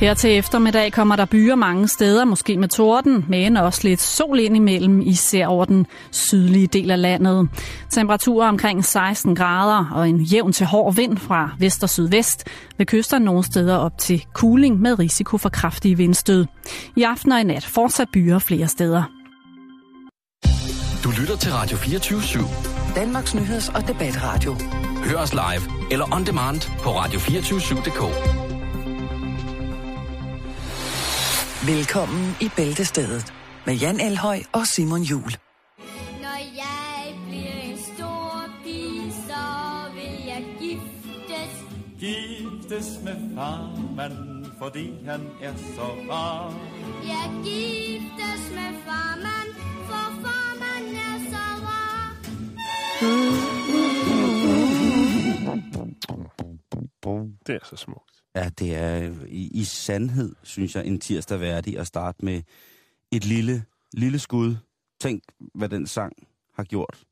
Her til eftermiddag kommer der byer mange steder, måske med torden, men også lidt sol ind imellem, især over den sydlige del af landet. Temperaturer omkring 16 grader og en jævn til hård vind fra vest og sydvest. Ved kysterne nogle steder op til kuling med risiko for kraftige vindstød. I aften og i nat fortsat byer flere steder. Du lytter til Radio 24 /7. Danmarks nyheds- og debatradio. Hør os live eller on demand på radio247.dk. Velkommen i Bæltestedet med Jan Elhøj og Simon Jul. Når jeg bliver en stor pige, så vil jeg giftes. Giftes med farmand, fordi han er så rar. Jeg giftes med farmand, for farmand er så rar. Det er så smukt. Ja, det er i, i sandhed, synes jeg, en tirsdag værdig at starte med et lille, lille skud. Tænk, hvad den sang har gjort.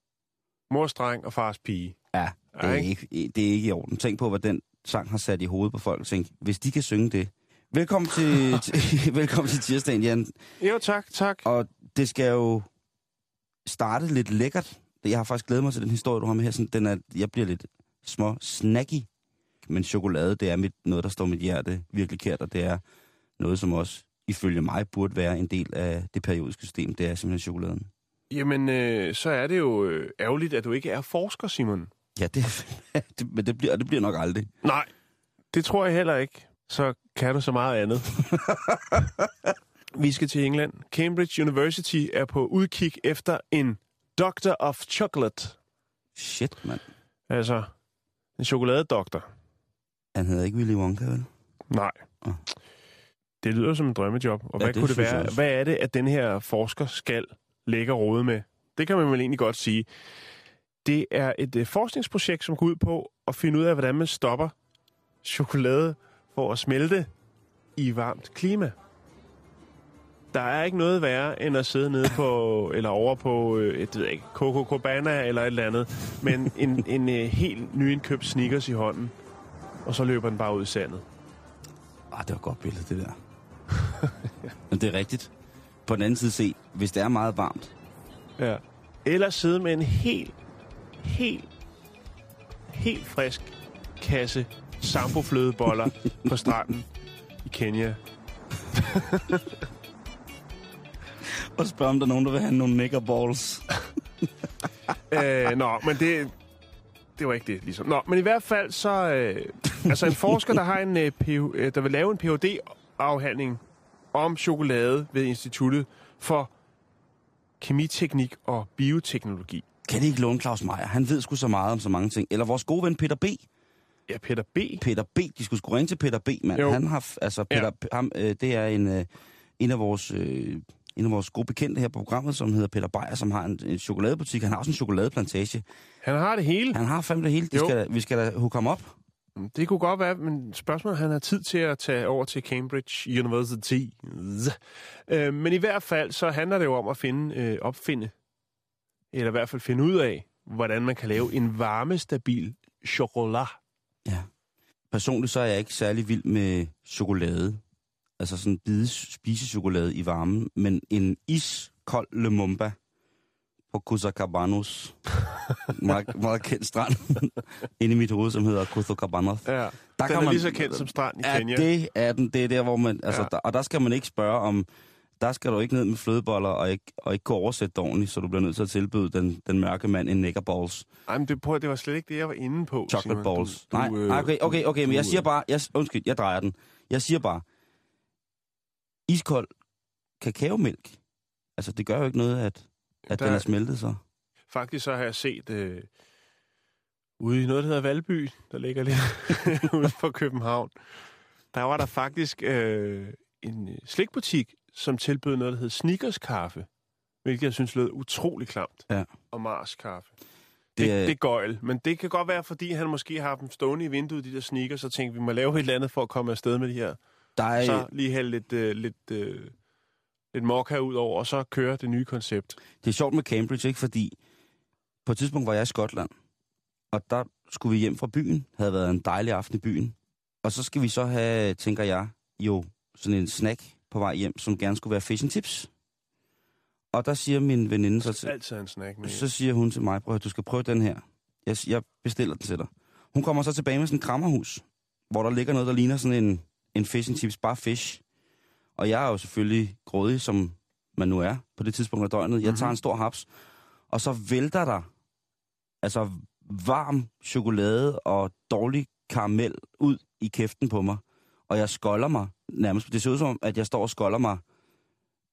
Mors dreng og fars pige. Ja, det er, ikke, det er ikke i orden. Tænk på, hvad den sang har sat i hovedet på folk. Tænk, hvis de kan synge det. Velkommen til, til, velkommen til tirsdagen, Jan. Jo, tak, tak. Og det skal jo starte lidt lækkert. Jeg har faktisk glædet mig til den historie, du har med her. Sådan, den er, jeg bliver lidt små snacky. Men chokolade, det er mit, noget, der står mit hjerte virkelig kært, og det er noget, som også ifølge mig burde være en del af det periodiske system. Det er simpelthen chokoladen. Jamen, øh, så er det jo øh, ærgerligt, at du ikke er forsker, Simon. Ja, det, det, men det bliver, det bliver nok aldrig. Nej, det tror jeg heller ikke. Så kan du så meget andet. Vi skal til England. Cambridge University er på udkig efter en Doctor of Chocolate. Shit, mand. Altså, en chokoladedoktor. Han hedder ikke Willy Wonka, vel? Nej. Ah. Det lyder som en drømmejob. Og Ja, hvad det kunne det være? Hvad er det, at den her forsker skal lægge rode med? Det kan man vel egentlig godt sige. Det er et øh, forskningsprojekt, som går ud på at finde ud af, hvordan man stopper chokolade for at smelte i varmt klima. Der er ikke noget værre, end at sidde nede på, eller over på, øh, et, ved ikke, Coco Cabana eller et eller andet, men en, en øh, helt nyindkøbt sneakers i hånden, og så løber den bare ud i sandet. Ah, det var et godt billede, det der. Men det er rigtigt. På den anden side se, hvis det er meget varmt, Ja. Eller sidde med en helt, helt, helt frisk kasse samboflødeboller på stranden i Kenya. og spørge, om der er nogen, der vil have nogle nickerballs. øh, nå, men det, det var ikke det, ligesom. Nå, men i hvert fald så... Øh, altså en forsker, der, har en, øh, PhD, øh, der vil lave en phd afhandling om chokolade ved Instituttet for Kemiteknik og Bioteknologi. Kan de ikke låne Claus Meier? Han ved sgu så meget om så mange ting. Eller vores gode ven Peter B. Ja, Peter B. Peter B. De skulle sgu ringe til Peter B, mand. Han har, altså, Peter, ja. ham, øh, det er en, øh, en af vores... Øh, en af vores gode bekendte her på programmet, som hedder Peter Beyer, som har en, en chokoladebutik. Han har også en chokoladeplantage. Han har det hele. Han har fandme det hele. De Jo. skal, vi skal da hooke ham op. Det kunne godt være, men spørgsmålet er, han har tid til at tage over til Cambridge University. Øh, men i hvert fald, så handler det jo om at finde, øh, opfinde, eller i hvert fald finde ud af, hvordan man kan lave en varmestabil chokolade. Ja. Personligt så er jeg ikke særlig vild med chokolade. Altså sådan bide spisechokolade i varmen. Men en iskold Lumumba på Copacabana's meget, meget kendt strand inde i mit hoved, som hedder Copacabana. Ja, Der den kan er man- lige så kendt som strand i Ja, Kenya. det er den. Det er der, hvor man... Altså, Ja. der, og der skal man ikke spørge om... Der skal du ikke ned med flødeboller og ikke, og ikke kunne oversætte det ordentligt, så du bliver nødt til at tilbyde den, den mørke mand en neckerballs. Ej, men det, prøv, det var slet ikke det, jeg var inde på. Chocolate Simon. balls. Du, Nej, øh, okay, okay, okay, men jeg siger øh, bare... Jeg, undskyld, jeg drejer den. Jeg siger bare... Iskold kakaomælk. Altså, det gør jo ikke noget, at, at Der- den er smeltet så. Faktisk så har jeg set øh, ude i noget, der hedder Valby, der ligger lidt ude for København. Der var der faktisk øh, en øh, slikbutik, som tilbød noget, der hed Snickers kaffe. Hvilket jeg synes lød utrolig klamt. Ja. Og Mars kaffe. Det, Det det, er gøjl, men det kan godt være, fordi han måske har dem stående i vinduet, de der sneakers, og tænkte, vi må lave et eller andet for at komme afsted med de her. Der er, Så lige hælde lidt, øh, lidt, øh, lidt mokka ud over, og så køre det nye koncept. Det er sjovt med Cambridge, ikke? Fordi på et tidspunkt var jeg i Skotland, og der skulle vi hjem fra byen. Havde været en dejlig aften i byen. Og så skal vi så have, tænker jeg, jo sådan en snack på vej hjem, som gerne skulle være fish and chips. Og der siger min veninde så til, Altid en snack med. så siger hun til mig, prøv at du skal prøve den her. Jeg, jeg bestiller den til dig. Hun kommer så tilbage med sådan en krammerhus, hvor der ligger noget, der ligner sådan en, en fish and chips, bare fish. Og jeg er jo selvfølgelig grådig, som man nu er på det tidspunkt af døgnet. Jeg tager en stor haps, og så vælter der altså varm chokolade og dårlig karamel ud i kæften på mig. Og jeg skolder mig nærmest. Det ser ud som, at jeg står og skolder mig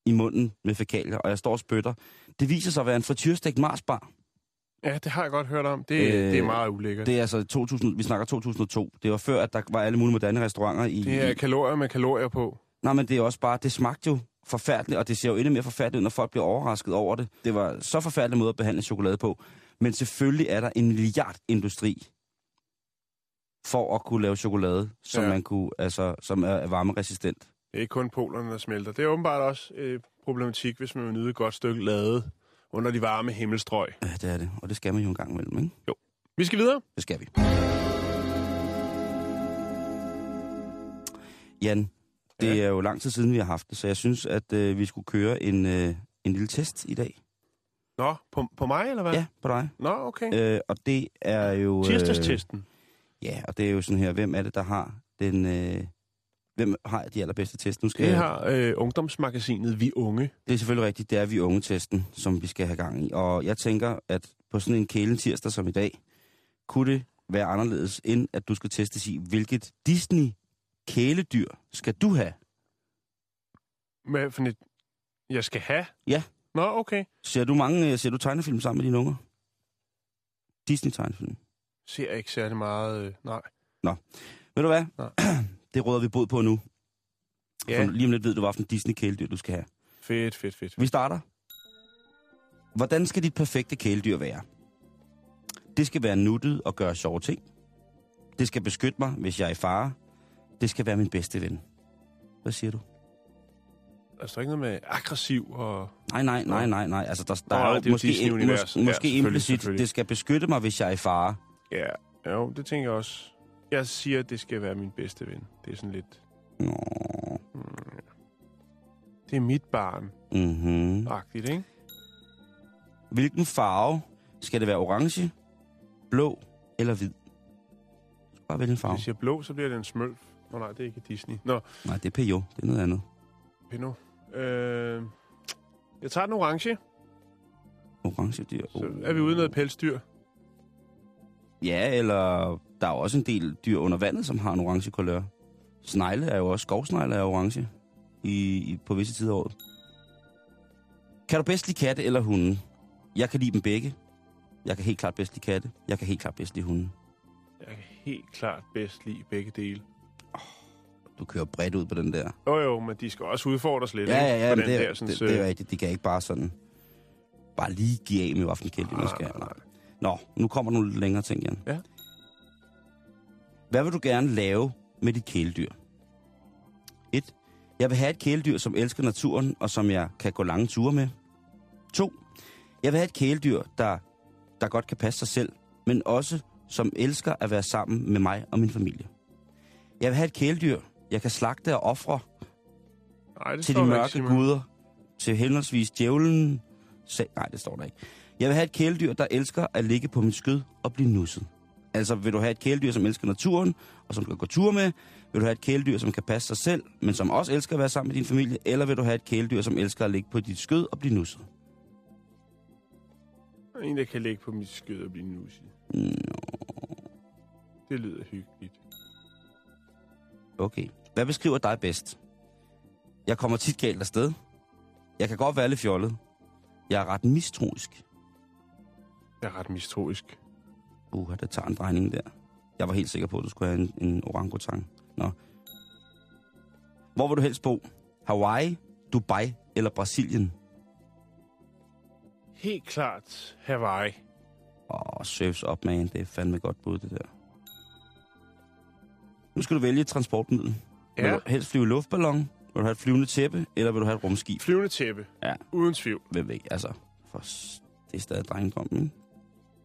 i munden med fækalier, og jeg står og spytter. Det viser sig at være en frityrstegt marsbar. Ja, det har jeg godt hørt om. Det, øh, det er meget ulækkert. Det er altså 2000, vi snakker 2002. Det var før, at der var alle mulige moderne restauranter i... det er i kalorier med kalorier på. nej, men det er også bare, det smagte jo forfærdeligt, og det ser jo endnu mere forfærdeligt ud, når folk bliver overrasket over det. Det var så forfærdelig måde at behandle chokolade på. Men selvfølgelig er der en milliardindustri for at kunne lave chokolade, som Ja. man kunne, altså, som er, er varmeresistent. Det er ikke kun polerne, der smelter. Det er åbenbart også øh, problematik, hvis man vil nyde et godt stykke lade under de varme himmelstrøg. Ja, det er det, og det skal man jo en gang imellem, ikke? Vi skal videre. Det skal vi. Jan, det Ja. er jo lang tid siden, vi har haft det, så jeg synes, at øh, vi skulle køre en, øh, en lille test i dag. Nå, på, på mig, eller hvad? Ja, på dig. Nå, okay. Øh, og det er jo... Øh, Tirsdagstesten. ja, og det er jo sådan her, hvem er det, der har den... Øh, hvem har de allerbedste test? Nu skal Det har øh, ungdomsmagasinet Vi Unge. Det er selvfølgelig rigtigt, det er vi unge-testen, som vi skal have gang i. Og jeg tænker, at på sådan en kælen tirsdag som i dag, kunne det være anderledes, end at du skal testes i, hvilket Disney-kæledyr skal du have? Hvad for et, jeg skal have? Ja. Nå, okay. Ser du mange, øh, ser du tegnefilm sammen med dine unger? Disney-tegnefilm. Ser ikke særlig meget, øh, nej. Ved du hvad? Nej. Det råder vi bod på nu. Ja, For lige om lidt ved du, hvilken Disney-kæledyr du skal have. fedt, fedt, fedt. Vi starter. Hvordan skal dit perfekte kæledyr være? Det skal være nuttet og gøre sjove ting. Det skal beskytte mig, hvis jeg er i fare. Det skal være min bedste ven. Hvad siger du? Altså, der er ikke noget med aggressiv og... Nej, nej, nej, nej, nej. Altså, der, der Nå, er jo måske, Disney-universet. måske, Ja, måske implicit, det skal beskytte mig, hvis jeg er i fare. Ja, jo, det tænker jeg også. Jeg siger, at det skal være min bedste ven. Det er sådan lidt... Nå. Det er mit barn. Mm-hmm. Agtigt, ikke? Hvilken farve skal det være? Orange, blå eller hvid? Du skal bare vælge en farve. Hvis jeg blå, så bliver det en smølf. Nå nej, det er ikke Disney. Nå, Nej, det er Peugeot. Det er noget andet. Pino. Øh, jeg tager den orange. Orange dyr. Så er vi ude i noget pelsdyr. Ja, eller der er jo også en del dyr under vandet, som har en orange kulør. Snegle er jo også, skovsnegle er orange i, i, på visse tider af året. Kan du bedst lide katte eller hunde? Jeg kan lide dem begge. Jeg kan helt klart bedst lide katte. Jeg kan helt klart bedst lide hunde. Jeg kan helt klart bedst lide begge dele. Du kører bredt ud på den der. Jo jo, men de skal også udfordres lidt, Ja, ja, ja, På men den det, der, er, sådan, det, det er rigtigt. De kan ikke bare sådan... Bare lige give af med, hvilken kæld man skal. Nej. Nå, nu kommer nogle lidt længere ting, Jan. Ja. Hvad vil du gerne lave med dit kæledyr? 1. Jeg vil have et kæledyr, som elsker naturen, og som jeg kan gå lange ture med. 2. Jeg vil have et kæledyr, der, der godt kan passe sig selv, men også som elsker at være sammen med mig og min familie. Jeg vil have et kæledyr, jeg kan slagte og ofre Nej, det til de ikke, mørke Simon. guder, til henholdsvis djævlen... Se, nej, det står der ikke. Jeg vil have et kæledyr, der elsker at ligge på mit skød og blive nusset. Altså, vil du have et kæledyr, som elsker naturen, og som kan gå tur med? Vil du have et kæledyr, som kan passe sig selv, men som også elsker at være sammen med din familie? Eller vil du have et kæledyr, som elsker at ligge på dit skød og blive nusset? En, der kan ligge på mit skød og blive nusset. Det lyder hyggeligt. Okay. Hvad beskriver dig bedst? Jeg kommer tit galt afsted. Jeg kan godt være lidt fjollet. Jeg er ret mistroisk. Er ret mistroisk. Uh, det tager en drejning der. Jeg var helt sikker på, at du skulle have en, en orangutang. Nå. Hvor vil du helst bo? Hawaii, Dubai eller Brasilien? Helt klart Hawaii. Åh, surfs op, man. Det er fandme godt bud, det der. Nu skal du vælge et transportmiddel. Ja. Vil du helst flyve luftballon? Vil du have et flyvende tæppe? Eller vil du have et rumskib? Flyvende tæppe. Ja. Uden tvivl. Hvem ved, altså, for det er stadig drengedrømmen, ikke?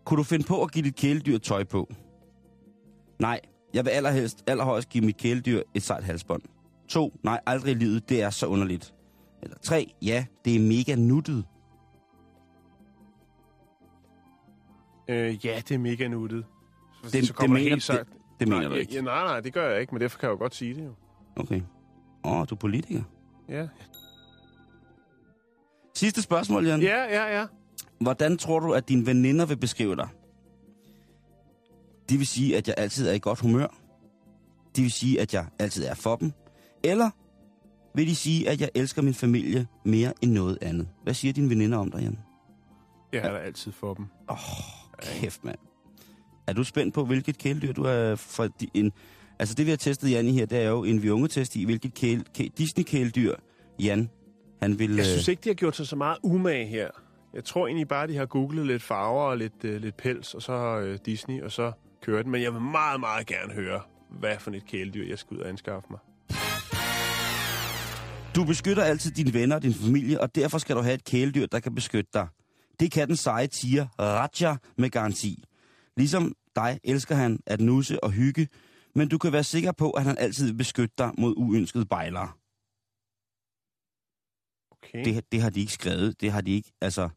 Kunne du finde på at give dit kæledyr tøj på? Nej, jeg vil allerhelst, allerhøjst give mit kæledyr et sejt halsbånd. To, nej, aldrig i livet, det er så underligt. Eller tre, ja, det er mega nuttet. Øh, ja, det er mega nuttet. Så, Det- så det mener- helt sagt... det- det mener nej, du ikke. Ja, nej, nej, det gør jeg ikke, men derfor kan jeg jo godt sige det jo. Okay. Åh, du er politiker. Ja, Sidste spørgsmål, Jan. ja, ja. ja. Hvordan tror du, at dine veninder vil beskrive dig? De vil sige, at jeg altid er i godt humør. De vil sige, at jeg altid er for dem. Eller vil de sige, at jeg elsker min familie mere end noget andet? Hvad siger dine veninder om dig, Jan? Jeg er der altid for dem. Kæft, mand. Er du spændt på, hvilket kæledyr du er for en... Altså det, vi har testet Jan i her, det er jo en viungetest i, hvilket kæle, kæ, Disney-kæledyr Jan, han vil... Jeg øh, synes ikke, de har gjort sig så meget umage her. Jeg tror egentlig bare, de har googlet lidt farver og lidt, øh, lidt pels, og så øh, Disney, og så kører den. Men jeg vil meget, meget gerne høre, hvad for et kæledyr, jeg skal ud og anskaffe mig. Du beskytter altid dine venner og din familie, og derfor skal du have et kæledyr, der kan beskytte dig. Det kan den seje tiger Raja med garanti. Ligesom dig elsker han at nusse og hygge, men du kan være sikker på, at han altid vil beskytte dig mod uønskede bejlere. Okay. Det, det har de ikke skrevet. Det har de ikke, altså...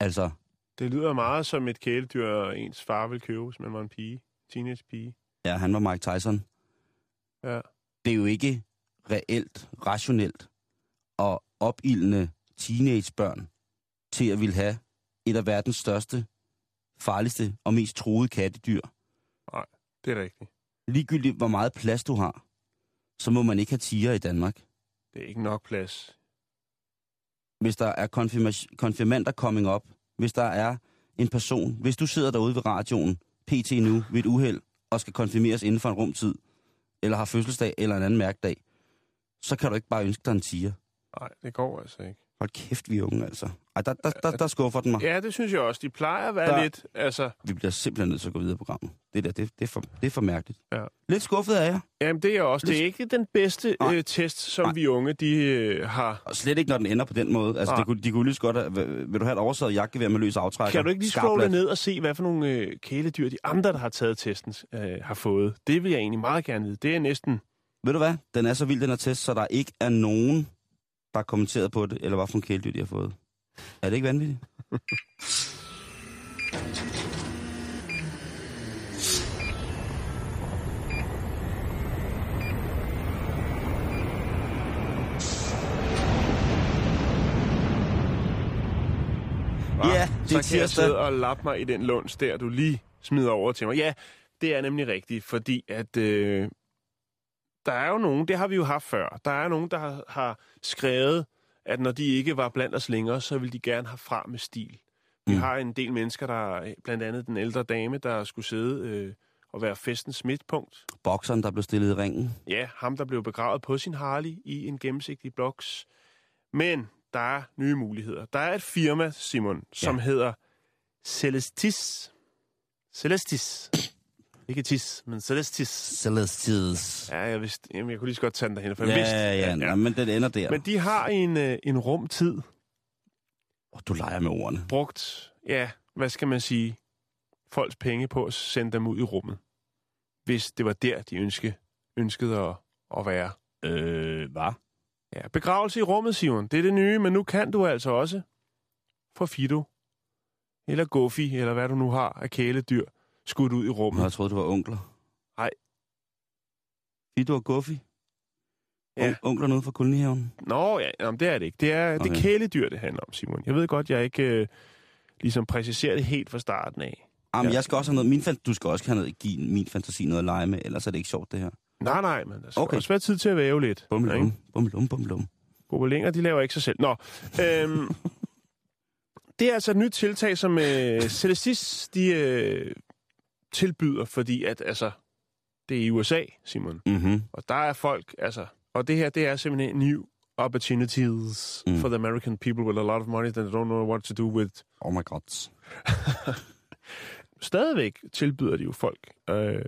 Altså, det lyder meget som et kæledyr, ens far ville købe, hvis man var en pige. Teenage pige. ja, han var Mike Tyson. Ja. Det er jo ikke reelt, rationelt og opildne teenagebørn til at ville have et af verdens største, farligste og mest truede kattedyr. Det er rigtigt. Ligegyldigt hvor meget plads du har, så må man ikke have tiger i Danmark. Det er ikke nok plads. Hvis der er konfirma- konfirmander coming up, hvis der er en person, hvis du sidder derude ved radioen, pt. nu, ved et uheld, og skal konfirmeres inden for en rumtid, eller har fødselsdag eller en anden mærkedag, så kan du ikke bare ønske dig en tiger. Nej, det går altså ikke. Hold kæft, vi er unge, altså. Ej, der, der, der, der skuffer den mig. Ja, det synes jeg også. De plejer at være Der- lidt... Altså, Vi bliver simpelthen nødt til at gå videre i programmet. Det der, det, det, er, for, det er for mærkeligt. Ja. Lidt skuffet er jeg. jamen, det er jeg også. Det er ikke den bedste øh, test, som Nej. vi unge, de øh, har. Og slet ikke, når den ender på den måde. Altså, Nej. det kunne, de kunne lige så godt have, vil du have et oversaget jagtgevær med løs aftrækker? Kan du ikke lige scrolle ned og se, hvad for nogle øh, kæledyr de andre, der har taget testen, øh, har fået? Det vil jeg egentlig meget gerne vide. Det er næsten... Ved du hvad? Den er så vild, den her test, så der ikke er nogen, har kommenteret på det, eller hvad for en kæledyr, de har fået. Er det ikke vanvittigt? Ja, det er så kan jeg sidde og lappe mig i den lunds der, du lige smider over til mig. Ja, det er nemlig rigtigt, fordi at... Øh, der er jo nogen, det har vi jo haft før, der er nogen, der har, har skrevet, at når de ikke var blandt os længere, så ville de gerne have fra med stil. Vi Mm. har en del mennesker, der blandt andet den ældre dame, der skulle sidde øh, og være festens midtpunkt. Bokseren, der blev stillet i ringen. Ja, ham der blev begravet på sin Harley i en gennemsigtig bloks. Men der er nye muligheder. Der er et firma, Simon, som ja. hedder Celestis. Celestis. Ikke tis, men Celestis. Celestis. Ja, jeg vidste. Jamen, jeg kunne lige så godt tage den derhen, for Ja, jeg vidste. ja, ja, ja. men den ender der. Men de har en, øh, en rumtid Oh, du leger med ordene. brugt, ja, hvad skal man sige, folks penge på at sende dem ud i rummet. Hvis det var der, de ønske, ønskede at, at være. Øh, hvad? Ja, begravelse i rummet, Simon. Det er det nye, men nu kan du altså også få Fido, eller Goofy, eller hvad du nu har af kæledyr, skudt ud i rummet. jeg troede, du var onkler. Nej. Fido og Goofy? Ja. On- onklerne ude fra kolonihaven? Nå, ja, jamen, det er det ikke. Det er, okay. det er kæledyr, det handler om, Simon. Jeg ved godt, jeg ikke øh, ligesom præciserer det helt fra starten af. Jamen, Ja. jeg skal også have noget. Min fan- du skal også have noget, give min fantasi noget at lege med, ellers er det ikke sjovt, det her. Nej, nej, men der skal okay. Også være tid til at væve lidt. Bummelum, bummelum, bummelum. Gobelinger, de laver ikke sig selv. Nå, øhm, det er altså et nyt tiltag, som øh, Celestis, de øh, tilbyder, fordi at, altså, det er i USA, Simon. Mhm. Og der er folk, altså, og det her, det er simpelthen new opportunities mm. For the American people with a lot of money that don't know what to do with. Oh my god. Stadigvæk tilbyder de jo folk, øh,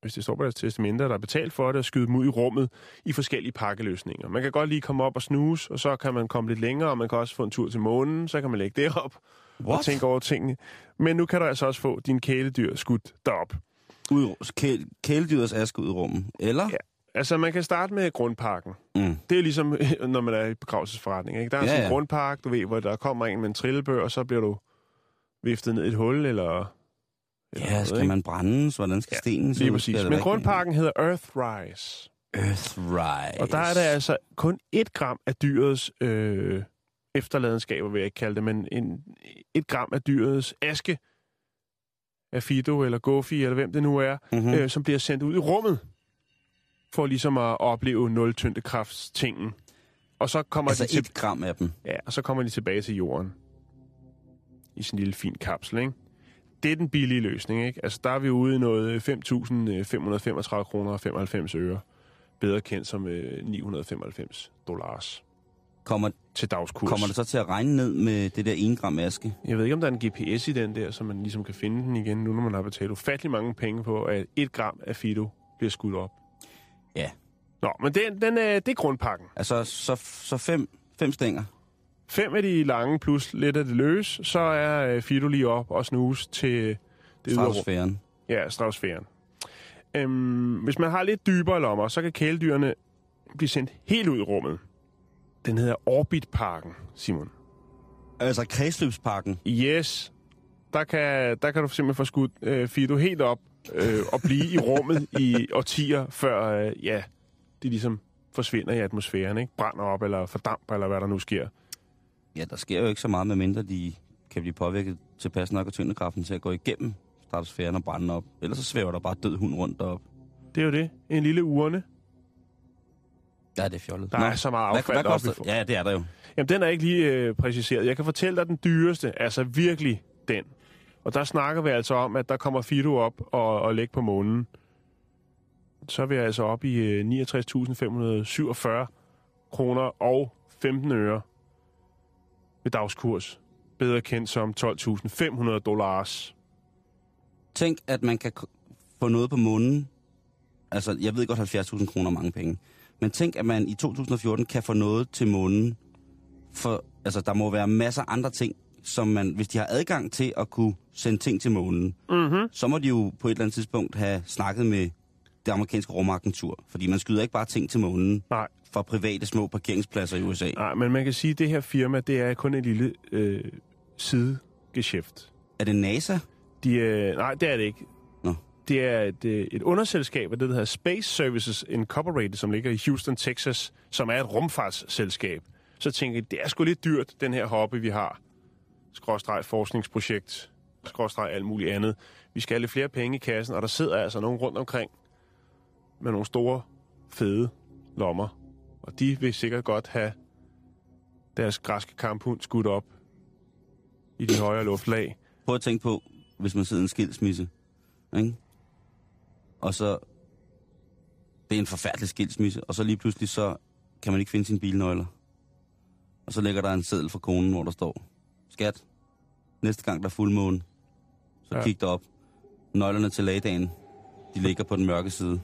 hvis det står på deres testamente, der er betalt for det, at skyde dem ud i rummet i forskellige pakkeløsninger. Man kan godt lige komme op og snuse, og så kan man komme lidt længere, og man kan også få en tur til månen, så kan man lægge det op og What? tænke over tingene. Men nu kan du altså også få din kæledyr skudt derop. Ud, kæ, kæledyrets aske ud i rummet. Eller? Ja. Altså, man kan starte med grundparken. Mm. Det er ligesom, når man er i begravelsesforretning. Ikke? Der er Ja, sådan en ja. grundpark, du ved, hvor der kommer en med en trillebør, og så bliver du viftet ned i et hul, eller... eller Ja, noget, skal ikke? man brændes? Hvordan skal Ja, stenen se Lige præcis. Men grundparken hedder Earthrise. Earthrise. Og der er det altså kun et gram af dyrets øh, efterladenskaber, vil jeg ikke kalde det, men en, et gram af dyrets aske af Fido eller Gofi, eller hvem det nu er, Mm-hmm. mm. øh, som bliver sendt ud i rummet, for ligesom at opleve nul-tyndekraftstingen. Og så kommer, altså de til, et gram af dem. ja, og så kommer de tilbage til jorden. I sådan en lille fin kapsel, ikke? Det er den billige løsning, ikke? Altså, der er vi ude i noget 5.535 kroner og 95 øre. Bedre kendt som øh, 995 dollars Kommer, til dagskurs. kommer det så til at regne ned med det der 1 gram aske? Jeg ved ikke, om der er en GPS i den der, så man ligesom kan finde den igen, nu når man har betalt ufattelig mange penge på, at et gram af Fido bliver skudt op. Ja. Nå, men den, den er, det er grundpakken. Altså, så, så fem, fem stænger. Fem af de lange plus lidt af det løs, så er øh, Fido lige op og snus til det. Stratosfæren. Ja, stravsfæren. Øhm, hvis man har lidt dybere lommer, så kan kæledyrene blive sendt helt ud i rummet. Den hedder Orbitparken, Simon. Altså kredsløbspakken. Yes, der kan, der kan du simpelthen få skudt øh, Fido helt op øh, og blive i rummet i årtier, før øh, ja, de ligesom forsvinder i atmosfæren, ikke? Brænder op eller fordamper, eller hvad der nu sker. Ja, der sker jo ikke så meget, medmindre de kan blive påvirket tilpas nok af tyngdekraften til at gå igennem stratosfæren og brænde op. Ellers så svæver der bare død hund rundt derop. Det er jo det. En lille urne. Ja, det er fjollet. Der er så meget affald hvad, hvad koster? Ja, det er der jo. Jamen, den er ikke lige øh, præciseret. Jeg kan fortælle dig den dyreste, altså virkelig den. Og der snakker vi altså om, at der kommer Fido op og, og lægge på månen. Så er vi altså op i øh, 69.547 kroner og 15 øre ved dagskurs. Bedre kendt som 12.500 dollars. Tænk, at man kan få noget på månen. Altså, jeg ved godt, 70.000 kroner er mange penge. Men tænk, at man i 2014 kan få noget til månen. For altså, der må være masser af andre ting, som man, hvis de har adgang til at kunne sende ting til månen, Mm-hmm. så må de jo på et eller andet tidspunkt have snakket med det amerikanske rumagentur. Fordi man skyder ikke bare ting til månen Nej, fra private små parkeringspladser i USA. nej, men man kan sige, at det her firma, det er kun et lille øh, sidegeschæft. Er det NASA? De, øh, nej, det er det ikke. Det er et, øh, et underselskab af det, der hedder Space Services Incorporated, som ligger i Houston, Texas, som er et rumfartsselskab. Så tænker jeg, det er sgu lidt dyrt, den her hobby, vi har. Skråstreg forskningsprojekt, skråstreg alt muligt andet. Vi skal have lidt flere penge i kassen, og der sidder altså nogen rundt omkring med nogle store, fede lommer. Og de vil sikkert godt have deres græske kamphund skudt op i de højere luftlag. Prøv at tænke på, hvis man sidder i en skilsmisse, ikke? Og så... Det er en forfærdelig skilsmisse, og så lige pludselig så kan man ikke finde sine bilnøgler. Og så ligger der en seddel fra konen, hvor der står, Skat, næste gang der er fuldmåne, så Ja. kig derop. Nøglerne til lagdagen, de ligger på den mørke side.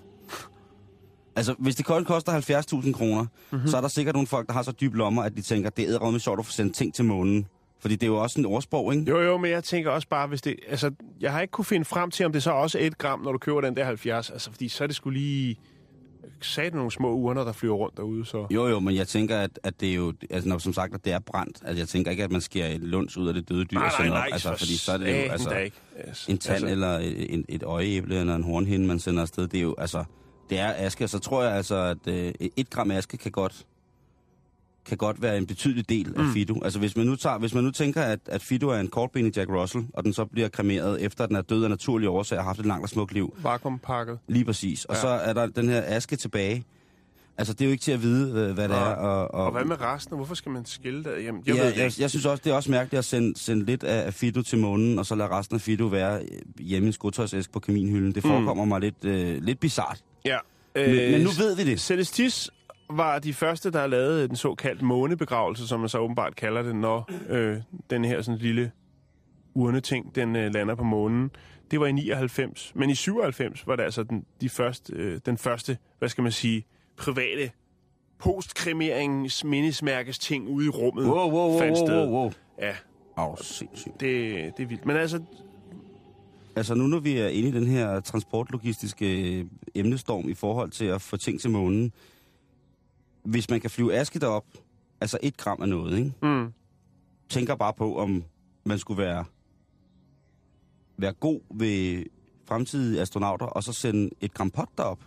Altså, hvis det kun koster 70.000 kroner, Mhm. mm-hmm. så er der sikkert nogle folk, der har så dyb lommer, at de tænker, det er med sjovt at få sendt ting til månen. Fordi det er jo også en ordsprog, ikke? Jo, jo, men jeg tænker også bare, hvis det... Altså, jeg har ikke kunne finde frem til, om det så også er et gram, når du køber den der 70. Altså, fordi så er det skulle lige... Sagde nogle små urner, der flyver rundt derude, så... Jo, jo, men jeg tænker, at, at det er jo, altså når, som sagt, at det er brændt. Altså jeg tænker ikke, at man skærer et lunds ud af det døde dyr og sender op. Altså, for fordi så er det jo, altså, ikke. Altså, en tand altså, eller en, et øjeæble eller en hornhinde, man sender afsted. Det er jo, altså, det er aske. Så tror jeg altså, at øh, et gram aske kan godt, kan godt være en betydelig del af Mm. Fido. Altså hvis man nu, tager, hvis man nu tænker, at, at Fido er en kortbenet Jack Russell, og den så bliver kremeret efter, at den er død af naturlige årsager og har haft et langt og smukt liv. Vakuumpakket. Lige præcis. Og Ja. ja. så er der den her aske tilbage. Altså det er jo ikke til at vide, øh, hvad det Nej. er. Og, og, Og hvad med resten? Hvorfor skal man skille det? Jamen, jeg ja, ved jeg, ikke. jeg synes også, det er også mærkeligt at sende, sende lidt af Fido til månen, og så lade resten af Fido være øh, hjemme i skotøjsæsk på kaminhylden. Det forekommer mm. mig lidt, øh, lidt bizart. Ja. Men, men nu ved vi det. Celestis var de første, der lavede den såkaldte månebegravelse, som man så åbenbart kalder det, når øh, den her sådan lille urneting, den øh, lander på månen. Det var i 99. Men i 97 var det altså den, de første, øh, den første, hvad skal man sige, private postkremeringens mindesmærkes ting ude i rummet Wow, wow, wow, fandt wow, sted. wow, wow. Ja, Åh, oh, sindssygt. det, det er vildt. Men altså, Altså nu når vi er inde i den her transportlogistiske øh, emnestorm i forhold til at få ting til månen. Hvis man kan flyve aske derop, altså et gram af noget, ikke? Mm. tænker bare på, om man skulle være, være god ved fremtidige astronauter, og så sende et gram pot derop.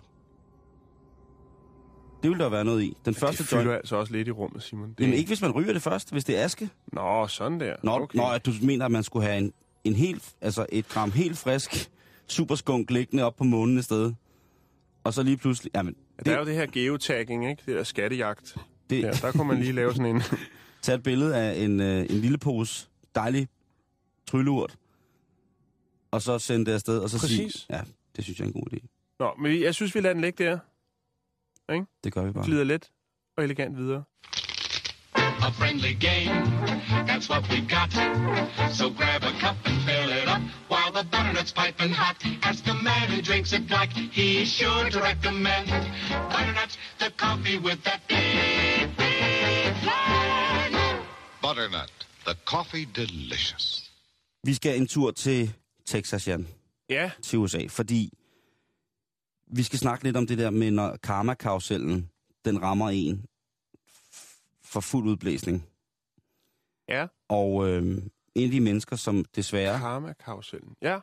Det ville der være noget i. Den første det fylder joint... altså også lidt i rummet, Simon. Det... Jamen ikke, hvis man ryger det først, hvis det er aske. Nå, sådan der. Nå, okay. nå at du mener, at man skulle have en, en helt, altså et gram helt frisk superskunk liggende op på månen i stedet. Og så lige pludselig... Jamen, Det... Der er jo det, her geotagging, ikke? Det der skattejagt. det, Ja, der kunne man lige lave sådan en... tage et billede af en, øh, en lille pose dejlig trylleurt, og så sende det afsted, og så Præcis. sige, ja, det synes jeg er en god idé. Nå, men jeg synes, vi lader den ligge der. Det gør vi bare. Glider let og elegant videre. A friendly game, that's what we got. So grab a cup and fill it up while the butternut's piping hot. Ask the man who drinks it black, he's sure to recommend butternut, the coffee with that big, big flag. Butternut, the coffee delicious. Vi skal en tur til Texas, Jan, Ja, til USA, fordi vi skal snakke lidt om det der med, når karma-karusellen, den rammer en for fuld udblæsning. ja. Og øh, en af de mennesker, som desværre... Karma-karusellen. Ja,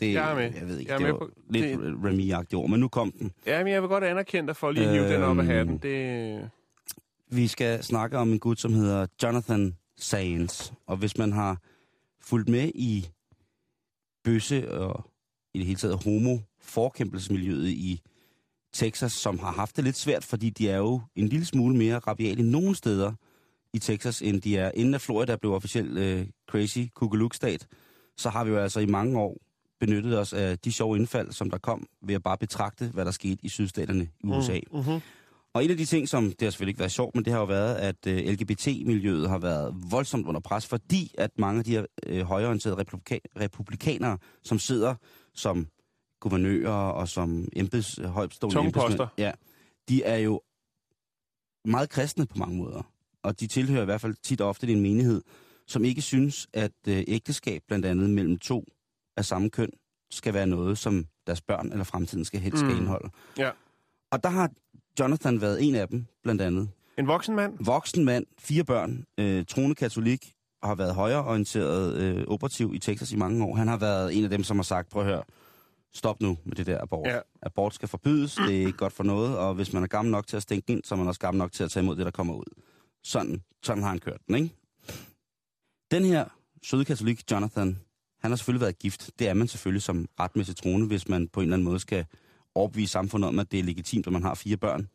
Det, Jeg er med. Jeg ved ikke, Jeg er det var på- lidt det- Remy-agtigt ord, men nu kom den. ja men jeg vil godt anerkende dig for lige at hive den op af Øhm. hatten. Det... Vi skal snakke om en gut, som hedder Jonathan Sainz. Og hvis man har fulgt med i bøsse og i det hele taget homo-forkæmpelsesmiljøet i Texas, som har haft det lidt svært, fordi de er jo en lille smule mere rabiale nogle steder i Texas, end de er. Inden at Florida blev officielt øh, crazy kugeluk-stat, så har vi jo altså i mange år benyttet os af de sjove indfald, som der kom ved at bare betragte, hvad der skete i sydstaterne i USA. Mm-hmm. Og en af de ting, som det har selvfølgelig ikke været sjovt, men det har jo været, at øh, LGBT-miljøet har været voldsomt under pres, fordi at mange af de her øh, højreorienterede republika- republikanere, som sidder som guvernører og som embeds, højtstående embedsmænd, ja, de er jo meget kristne på mange måder. Og de tilhører i hvert fald tit og ofte en menighed, som ikke synes, at øh, ægteskab blandt andet mellem to af samme køn skal være noget, som deres børn eller fremtiden skal helst skal Mm. indeholde. Ja. Og der har Jonathan været en af dem, blandt andet. En voksen mand? Voksen mand, fire børn, øh, troende katolik, og har været højreorienteret øh, operativ i Texas i mange år. Han har været en af dem, som har sagt, prøv at høre, stop nu med det der abort. Ja. Abort skal forbydes, det er ikke godt for noget, og hvis man er gammel nok til at stænke ind, så er man også gammel nok til at tage imod det, der kommer ud. Sådan, sådan har han kørt den, ikke? Den her søde katolik, Jonathan, han har selvfølgelig været gift. Det er man selvfølgelig som retmæssig troende, hvis man på en eller anden måde skal overbevise samfundet om, at det er legitimt, at man har fire børn,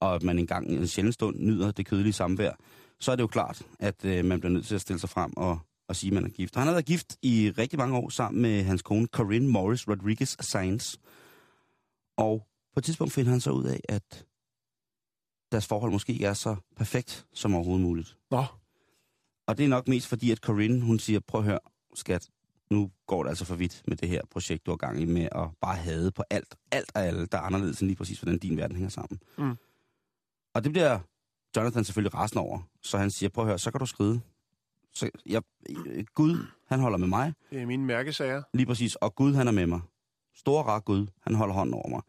og at man engang en sjældent stund nyder det kødelige samvær, så er det jo klart, at øh, man bliver nødt til at stille sig frem og, og sige, at man er gift. Og han har været gift i rigtig mange år sammen med hans kone Corinne Morris Rodriguez Sainz. Og på et tidspunkt finder han så ud af, at deres forhold måske er så perfekt som overhovedet muligt. Nå. Og det er nok mest fordi, at Corinne, hun siger, prøv at høre, skat, nu går det altså for vidt med det her projekt, du har gang i med at bare hade på alt, alt og alle, der er anderledes end lige præcis, hvordan din verden hænger sammen. Mm. Og det bliver Jonathan selvfølgelig rasende over, så han siger, prøv at høre, så kan du skride. Så jeg, Gud, han holder med mig, Det er mine mærkesager. lige præcis, og Gud, han er med mig. Stor rar Gud, han holder hånden over mig.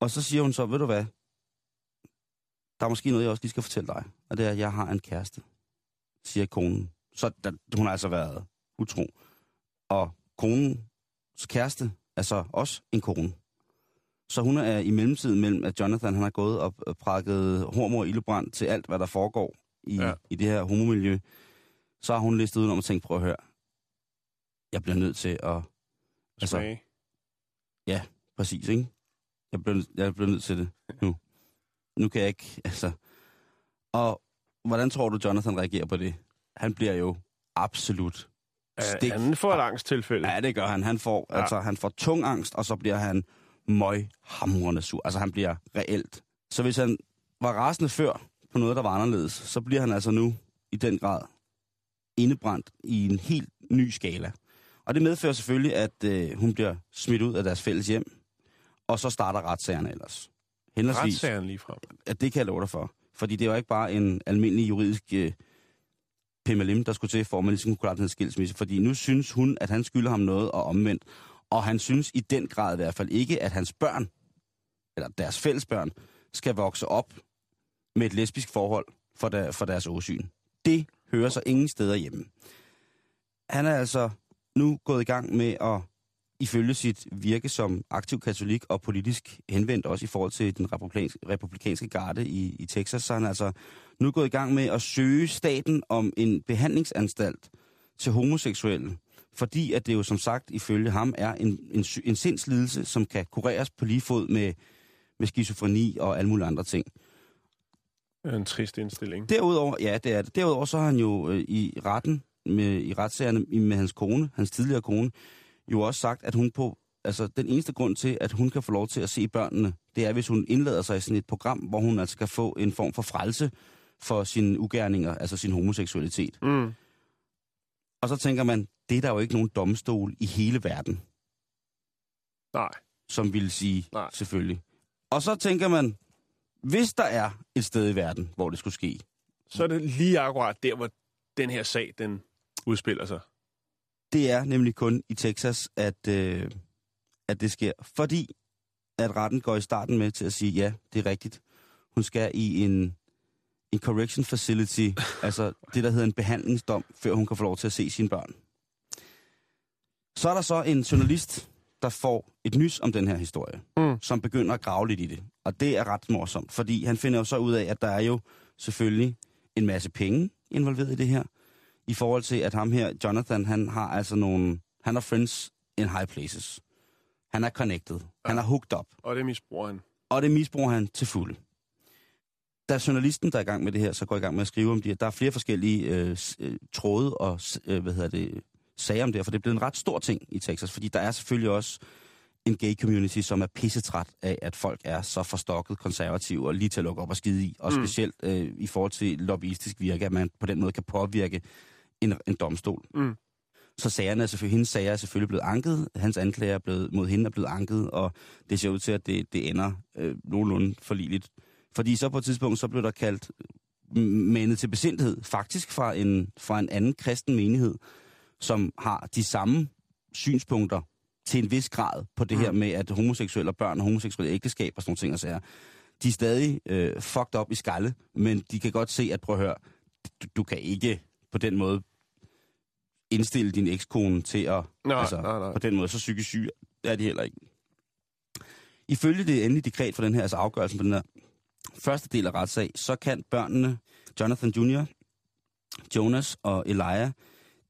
Og så siger hun så, ved du hvad, der er måske noget, jeg også lige skal fortælle dig, og det er, at jeg har en kæreste, siger konen. Så der, hun har altså været utro. Og konens kæreste er så også en kone. Så hun er i mellemtiden mellem, at Jonathan han har gået og prakket hormor og ildebrand til alt, hvad der foregår i, Ja. ja. i det her homomiljø. Så har hun listet udenom og tænkt, prøv at høre, jeg bliver nødt til at... Altså, Smage. præcis, ikke? Jeg bliver, jeg bliver nødt til det nu. Nu kan jeg ikke, altså... Og hvordan tror du, Jonathan reagerer på det? Han bliver jo absolut stik. Han får et angsttilfælde. Ja, det gør han. Han får, ja. altså, han får tung angst, og så bliver han møghamrende sur. Altså, han bliver reelt. Så hvis han var rasende før på noget, der var anderledes, så bliver han altså nu i den grad indebrændt i en helt ny skala. Og det medfører selvfølgelig, at øh, hun bliver smidt ud af deres fælles hjem, og så starter retssagerne ellers. Henholdsvis, Retssagen lige frem. at det kan jeg love dig for. Fordi det er jo ikke bare en almindelig juridisk øh, Pimmelim, der skulle til, for at man ligesom kunne klare den her skilsmisse. Fordi nu synes hun, at han skylder ham noget og omvendt. Og han synes i den grad i hvert fald ikke, at hans børn, eller deres fælles børn, skal vokse op med et lesbisk forhold for, der, for deres åsyn. Det hører sig ingen steder hjemme. Han er altså nu gået i gang med at ifølge sit virke som aktiv katolik og politisk henvendt også i forhold til den republikanske, republikanske garde i, i Texas, så er han altså nu gået i gang med at søge staten om en behandlingsanstalt til homoseksuelle, fordi at det jo som sagt ifølge ham er en, en, en sindslidelse, som kan kureres på lige fod med, med skizofreni og alle mulige andre ting. En trist indstilling. Derudover, ja, det er det. Derudover så har han jo øh, i retten, med, i retssagerne med hans kone, hans tidligere kone, jo også sagt, at hun på, altså den eneste grund til, at hun kan få lov til at se børnene, det er, hvis hun indlader sig i sådan et program, hvor hun altså kan få en form for frelse for sine ugerninger, altså sin homoseksualitet. Mm. Og så tænker man, det er der jo ikke nogen domstol i hele verden, Nej. som vil sige Nej. selvfølgelig. Og så tænker man, hvis der er et sted i verden, hvor det skulle ske, Så er det lige akkurat der, hvor den her sag, den udspiller sig. Det er nemlig kun i Texas, at, øh, at det sker. Fordi at retten går i starten med til at sige, ja, det er rigtigt. Hun skal i en, en correction facility, altså det, der hedder en behandlingsdom, før hun kan få lov til at se sine børn. Så er der så en journalist, der får et nys om den her historie, Mm. som begynder at grave lidt i det. Og det er ret morsomt, fordi han finder jo så ud af, at der er jo selvfølgelig en masse penge involveret i det her, i forhold til, at ham her, Jonathan, han har altså nogle, han har friends in high places. Han er connected. Han er hooked up. Og det misbruger han. Og det misbruger han til fulde. Da journalisten, der er i gang med det her, så går i gang med at skrive om det der er flere forskellige øh, øh, tråde og øh, hvad hedder det, sager om det for det er blevet en ret stor ting i Texas, fordi der er selvfølgelig også en gay community, som er pissetræt af, at folk er så forstokket konservative og lige til at lukke op og skide i, og Mm. specielt øh, i forhold til lobbyistisk virke, at man på den måde kan påvirke en, en domstol. Mm. Så sagerne er selvfølgelig, hendes sager er selvfølgelig blevet anket, hans anklager er blevet, mod hende er blevet anket, og det ser ud til, at det, det ender øh, nogenlunde forligeligt. Fordi så på et tidspunkt, så blev der kaldt mandet til besindighed, faktisk fra en, fra en anden kristen menighed, som har de samme synspunkter til en vis grad på det mm. her med, at homoseksuelle børn og homoseksuelle ægteskab og sådan nogle ting og sager, de er stadig øh, fucked up i skalle, men de kan godt se, at prøv at høre, du, du kan ikke på den måde indstille din ekskone til at... Nej, altså, nej, nej. På den måde, så psykisk syg er de heller ikke. Ifølge det endelige dekret for den her, altså afgørelsen på den her første del af retssag, så kan børnene, Jonathan Jr., Jonas og Elijah,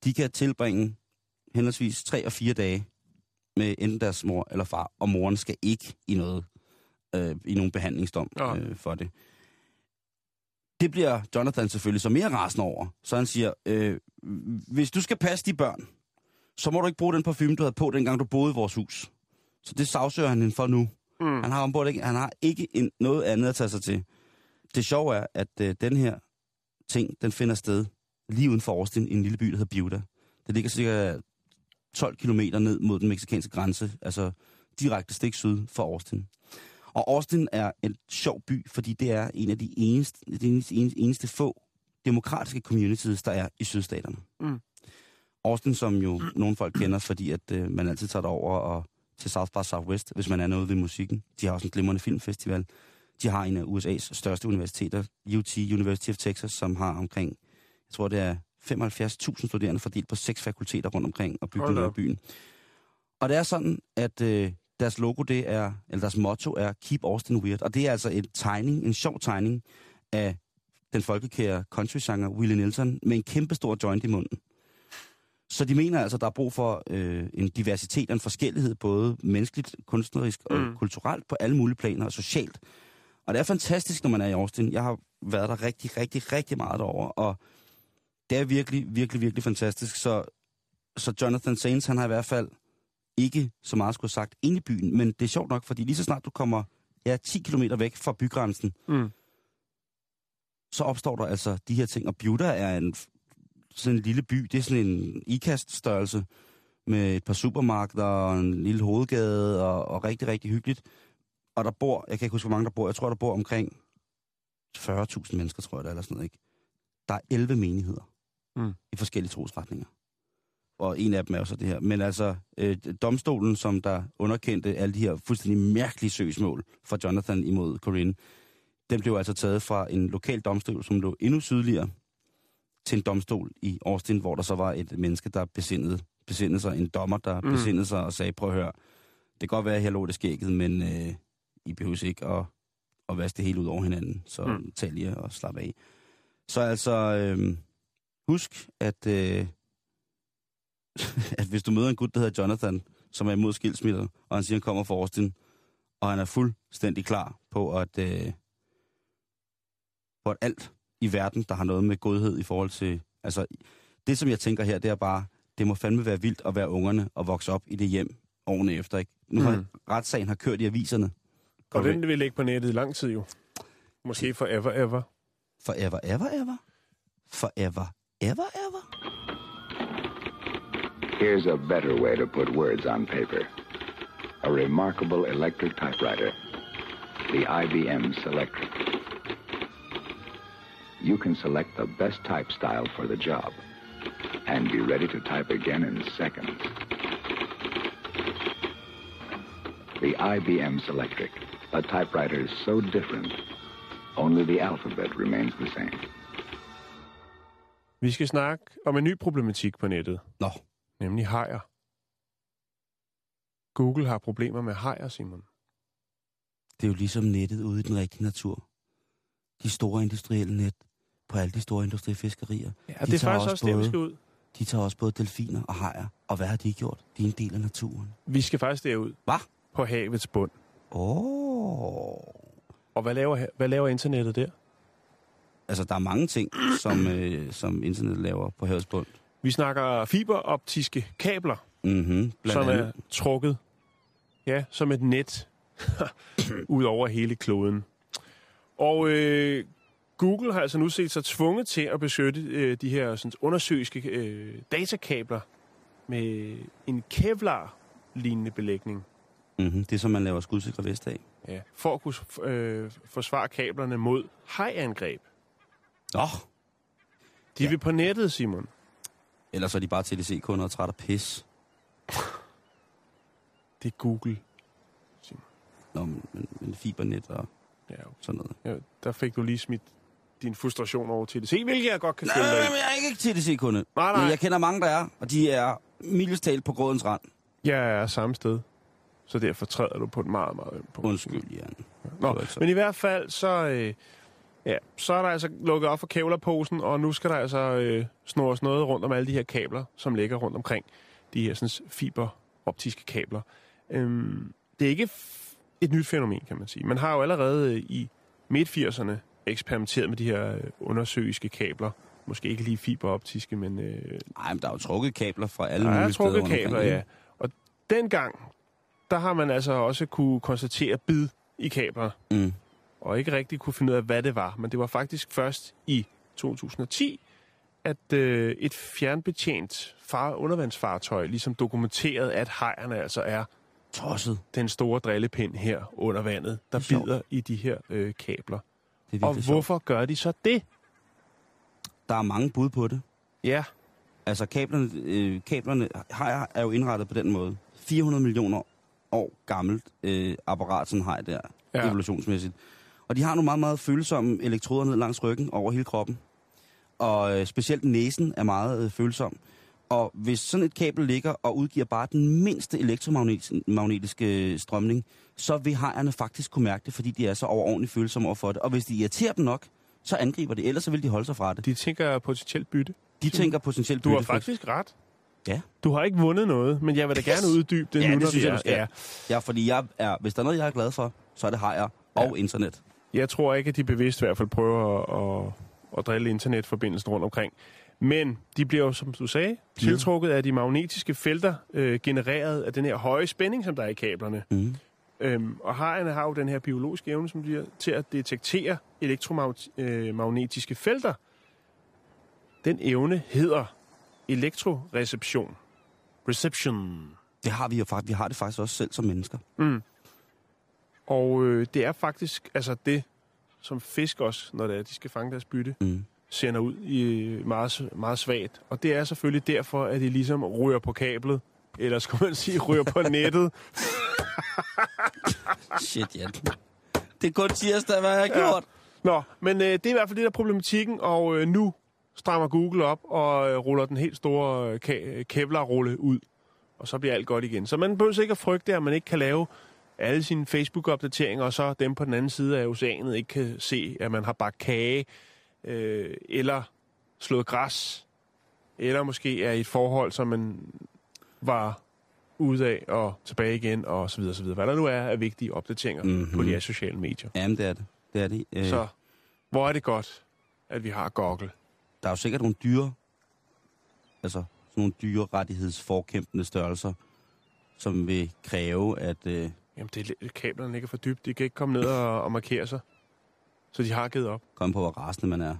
de kan tilbringe henholdsvis tre og fire dage med enten deres mor eller far, og moren skal ikke i noget øh, i nogen behandlingsdom Ja. øh, for det. Det bliver Jonathan selvfølgelig så mere rasende over, så han siger, øh, hvis du skal passe de børn, så må du ikke bruge den parfume, du havde på, dengang du boede i vores hus. Så det sagsøger han hende for nu. Mm. Han har ombord ikke, han har ikke en, noget andet at tage sig til. Det sjove er, at øh, den her ting, den finder sted lige uden for Austin i en lille by, der hedder Buda. Det ligger cirka 12 kilometer ned mod den meksikanske grænse, altså direkte stik syd for Austin. Og Austin er en sjov by, fordi det er en af de eneste, de eneste, eneste, eneste få demokratiske communities, der er i sydstaterne. Mm. Austin, som jo nogle folk kender, fordi at øh, man altid tager over og til South by Southwest, hvis man er noget ved musikken. De har også en glimrende filmfestival. De har en af USA's største universiteter, UT, University of Texas, som har omkring, jeg tror det er 75.000 studerende fordelt på seks fakulteter rundt omkring og bygninger i byen. Og det er sådan, at øh, deres logo, det er, eller deres motto er Keep Austin Weird. Og det er altså en tegning, en sjov tegning af den folkekære country-sanger Willie Nelson med en kæmpe stor joint i munden. Så de mener altså, at der er brug for øh, en diversitet og en forskellighed, både menneskeligt, kunstnerisk og Mm. kulturelt, på alle mulige planer og socialt. Og det er fantastisk, når man er i Austin. Jeg har været der rigtig, rigtig, rigtig meget derovre, og det er virkelig, virkelig, virkelig fantastisk. Så, så Jonathan Saints, han har i hvert fald ikke så meget skulle have sagt ind i byen, men det er sjovt nok, fordi lige så snart du kommer ja, 10 km væk fra bygrænsen, Mm. så opstår der altså de her ting. Og Buda er en, sådan en lille by, det er sådan en ikaststørrelse med et par supermarkeder og en lille hovedgade og, og rigtig, rigtig hyggeligt. Og der bor, jeg kan ikke huske, hvor mange der bor, jeg tror, der bor omkring 40.000 mennesker, tror jeg, det er, eller sådan noget, ikke? Der er 11 menigheder. Mm. i forskellige trosretninger. Og en af dem er jo så det her. Men altså, øh, domstolen, som der underkendte alle de her fuldstændig mærkelige søgsmål fra Jonathan imod Corinne, den blev altså taget fra en lokal domstol, som lå endnu sydligere, til en domstol i Austin, hvor der så var et menneske, der besindede, besindede sig, en dommer, der Mm. besindede sig og sagde, prøv at høre, det kan godt være, at her lå det skægget, men øh, I behøver ikke at, at vaske det hele ud over hinanden, så mm. tag lige og slap af. Så altså, øh, husk, at, øh, at hvis du møder en gut, der hedder Jonathan, som er imod skilsmisser, og han siger, han kommer fra Austin, og han er fuldstændig klar på, at, øh, på at alt i verden, der har noget med godhed i forhold til... Altså, det som jeg tænker her, det er bare, det må fandme være vildt at være ungerne og vokse op i det hjem årene efter, ikke? Nu har Mm. retssagen har kørt i aviserne. Og den vil ligge på nettet i lang tid jo. Måske forever, ever. Forever, ever, ever? Forever, ever, ever? Here's a better way to put words on paper. A remarkable electric typewriter. The IBM Selectric. You can select the best type style for the job and be ready to type again in seconds. The IBM Selectric, a typewriter so different, only the alphabet remains the same. Vi skal snakke om en ny problematik på nettet, Nå, nemlig hajer. Google har problemer med hajer, Simon. det er jo ligesom nettet ude i den rigtige natur. De store industrielle net på alle de store industrifiskerier. Ja, De det er tager faktisk også også der, vi skal ud. De tager også både delfiner og hajer. Og hvad har de gjort? De er en del af naturen. Vi skal faktisk derud. Hvad? På havets bund. Åh. Oh. Og hvad laver, hvad laver internettet der? Altså, der er mange ting, som, øh, som internet laver på havets bund. Vi snakker fiberoptiske kabler, Mm-hmm. Som andet. er trukket ja, som et net ud over hele kloden. Og øh, Google har altså nu set sig tvunget til at beskytte øh, de her sådan, undersøiske øh, datakabler med en Kevlar-lignende belægning. Mm-hmm. Det er som man laver skudsikre vest af. Ja, for at kunne øh, forsvare kablerne mod hajangreb. Nå. De ja. vil på nettet, Simon. Ellers er de bare TDC-kunder og træt af pis. Det er Google. Nå, men, men, fibernet og Ja, sådan noget. ja, der fik du lige smidt din frustration over. Se, hvilket jeg godt kan følge dig nej, men jeg er ikke TDC-kunde. Nej, nej. Men jeg kender mange, der er, og de er mildest talt på grådens rand. Jeg er samme sted. Så derfor træder du på et meget, meget punkt. Undskyld, Jan. Nå, så. men i hvert fald, så, øh, ja, så er der altså lukket op for kævlerposen, og nu skal der altså øh, snores noget rundt om alle de her kabler, som ligger rundt omkring de her sådan, fiberoptiske kabler. Øhm, det er ikke et nyt fænomen, kan man sige. Man har jo allerede øh, i midt-80'erne eksperimenteret med de her øh, undersøiske kabler. Måske ikke lige fiberoptiske, men øh, Nej, men der er jo trukket kabler fra alle der er mulige steder trukket rundt omkring, kabler, ja. Og dengang, der har man altså også kunne konstatere bid i kabler, Mm. Og ikke rigtig kunne finde ud af, hvad det var. Men det var faktisk først i 2010, at øh, et fjernbetjent far undervandsfartøj ligesom dokumenterede, at hajerne altså er Tosset. den store drillepind her under vandet, der er bider i de her øh, kabler. Det er Og virkelig sjovt. hvorfor gør de så det? Der er mange bud på det. Ja, Altså, kablerne, øh, kablerne har, er jo indrettet på den måde. 400 millioner år gammelt øh, apparat, sådan jeg der, ja. evolutionsmæssigt. Og de har nogle meget, meget følsomme elektroder ned langs ryggen over hele kroppen. Og øh, specielt næsen er meget øh, følsom. Og hvis sådan et kabel ligger og udgiver bare den mindste elektromagnetiske strømning, så vil hajerne faktisk kunne mærke det, fordi de er så overordentligt følsomme over for det. Og hvis de irriterer dem nok, så angriber de, ellers så vil de holde sig fra det. de tænker potentielt bytte. De tænker potentielt Du har bytte faktisk ret. Ja. Du har ikke vundet noget, men jeg vil da gerne uddybe det Ja, nu, det når synes jeg, du skal. Ja. Ja, fordi jeg er, hvis der er noget, jeg er glad for, så er det hajer og internet. Jeg tror ikke, at de bevidst i hvert fald prøver at, at, at drille internetforbindelsen rundt omkring. Men de bliver jo, som du sagde, tiltrukket af de magnetiske felter, øh, genereret af den her høje spænding, som der er i kablerne. Mm. Øhm, og hajerne har jo den her biologiske evne, som de har, til at detektere elektromagnetiske felter. Den evne hedder elektroreception. Reception. Det har vi jo faktisk. Vi har det faktisk også selv som mennesker. Mm. Og øh, det er faktisk altså det, som fisk også, når det er, de skal fange deres bytte. Mm. sender ud i meget, meget svagt. Og det er selvfølgelig derfor, at de ligesom ryger på kablet, eller skal man sige, ryger på nettet. Shit, Jan. Det er kun tirsdag, hvad jeg har gjort. Nå, men øh, det er i hvert fald det, der er problematikken, og øh, nu strammer Google op og øh, ruller den helt store øh, Kevlar-rulle ud. Og så bliver alt godt igen. Så man behøver ikke at frygte, at man ikke kan lave alle sine Facebook-opdateringer, og så dem på den anden side af oceanet ikke kan se, at man har bagt kage, øh, eller slået græs, eller måske er i et forhold, som man var ude af og tilbage igen, og så videre, så videre. Hvad der nu er af vigtige opdateringer mm-hmm. på de her sociale medier. Jamen, det er det. Det er det. Øh, Så hvor er det godt, at vi har Google. Der er jo sikkert nogle dyre, altså sådan nogle dyre rettighedsforkæmpende størrelser, som vil kræve, at... Øh, Jamen, det er, kablerne ikke er for dybt. De kan ikke komme ned og, og markere sig. Så de har givet op. komme på, hvor rasende man er.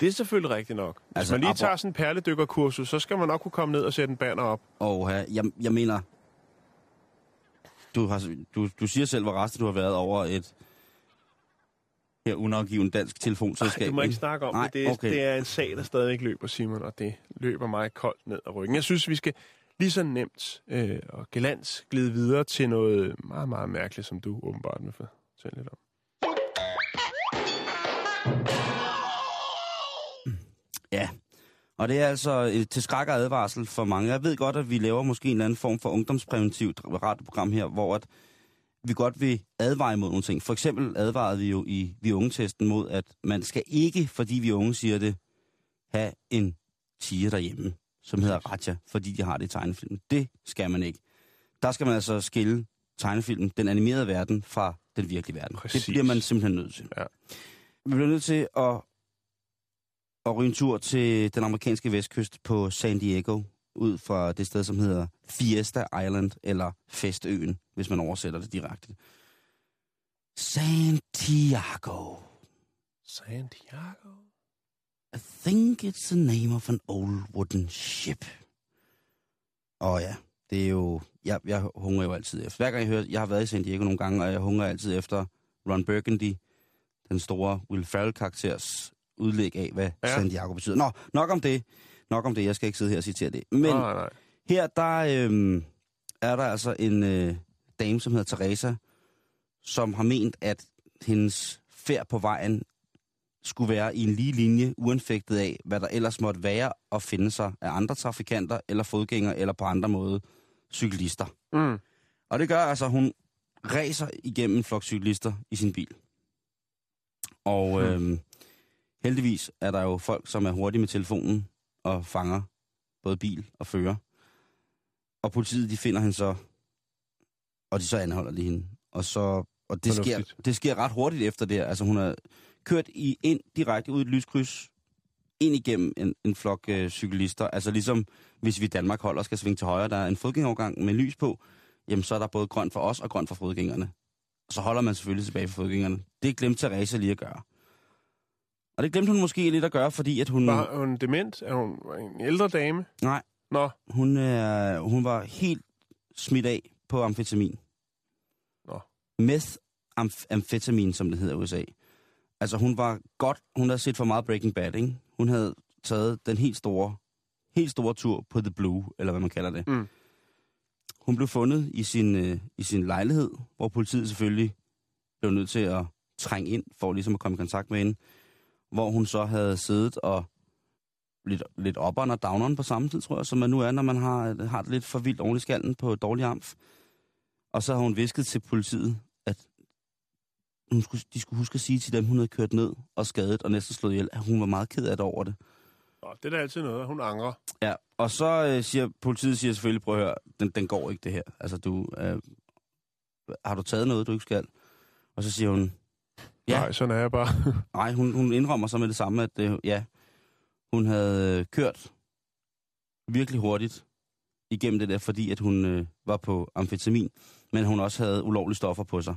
Det er selvfølgelig rigtigt nok. Hvis Altså, man lige tager sådan en perledykkerkursus, så skal man nok kunne komme ned og sætte en banner op. Her, jeg, jeg mener, du, har, du, du siger selv, hvor rasende du har været over et her unafgivet dansk telefonselskab. Ej, du må ikke snakke om Nej, det. Det er, okay. det er en sag, der stadigvæk løber, Simon, og det løber mig koldt ned ad ryggen. Jeg synes, vi skal lige så nemt øh, og gelans glide videre til noget meget, meget mærkeligt, som du åbenbart vil fortælle lidt om. Ja, og det er altså et til skræk og advarsel for mange. Jeg ved godt, at vi laver måske en eller anden form for ungdomspræventivt radioprogram her, hvor at vi godt vil advare imod nogle ting. For eksempel advarede vi jo i vi unge-testen mod, at man skal ikke, fordi vi unge siger det, have en tiger derhjemme, som hedder Raja, fordi de har det i tegnefilmen. Det skal man ikke. Der skal man altså skille tegnefilmen, den animerede verden, fra den virkelige verden. Præcis. Det bliver man simpelthen nødt til. Ja. Vi bliver nødt til at, at ryge en tur til den amerikanske vestkyst på San Diego, ud fra det sted, som hedder Fiesta Island, eller Festøen, hvis man oversætter det direkte. Santiago. Santiago? I think it's the name of an old wooden ship. Og ja, det er jo... Jeg, jeg hungrer jo altid efter. Hver gang jeg hører... Jeg har været i San Diego nogle gange, og jeg hungrer altid efter Ron Burgundy, den store Will Ferrell-karakters udlæg af, hvad Ja. ja. Santiago betyder. Nå, nok om det. Nok om det. Jeg skal ikke sidde her og citere det. Men Nej, nej. her, der øhm, er der altså en øh, dame, som hedder Teresa, som har ment, at hendes færd på vejen skulle være i en lige linje, uanfægtet af, hvad der ellers måtte være at finde sig af andre trafikanter, eller fodgængere, eller på andre måde cyklister. Mm. Og det gør altså, at hun racer igennem en flok cyklister i sin bil. Og Hmm. øhm, heldigvis er der jo folk, som er hurtige med telefonen og fanger både bil og fører. Og politiet, de finder hende så, og de så anholder de hende. Og, så, og det, sker, det sker ret hurtigt efter det her. Altså hun har kørt i ind direkte ud i et lyskryds, ind igennem en, en flok øh, cyklister. Altså ligesom, hvis vi i Danmark holder og skal svinge til højre, der er en fodgængerovergang med lys på, jamen så er der både grønt for os og grønt for fodgængerne. Og så holder man selvfølgelig tilbage for fodgængerne. Det glemte Therese lige at gøre. Og det glemte hun måske lidt at gøre, fordi at hun... Var hun dement? Er hun en ældre dame? Nej, Nå, hun, er, hun var helt smidt af på amfetamin. Nå. Methamfetamin, som det hedder i USA. Altså hun var godt, hun havde set for meget Breaking Bad, ikke? Hun havde taget den helt store, helt store tur på The Blue, eller hvad man kalder det. Mm. Hun blev fundet i sin, øh, i sin lejlighed, hvor politiet selvfølgelig blev nødt til at trænge ind, for ligesom at komme i kontakt med hende. Hvor hun så havde siddet og lidt, lidt opperen og downeren på samme tid, tror jeg, som man nu er, når man har, har det lidt for vildt oven i skallen på dårlig amf. Og så har hun visket til politiet, hun skulle, de skulle huske at sige til dem, hun havde kørt ned og skadet og næsten slået ihjel, at hun var meget ked af det over det. Nå, det er da altid noget, hun angrer. Ja, og så øh, siger politiet siger selvfølgelig, prøv at høre, den, den går ikke det her. Altså, du, øh, har du taget noget, du ikke skal? Og så siger hun, Ja. Nej, sådan er jeg bare. nej, hun, hun indrømmer så med det samme, at øh, ja, hun havde øh, kørt virkelig hurtigt igennem det der, fordi at hun øh, var på amfetamin, men hun også havde ulovlige stoffer på sig.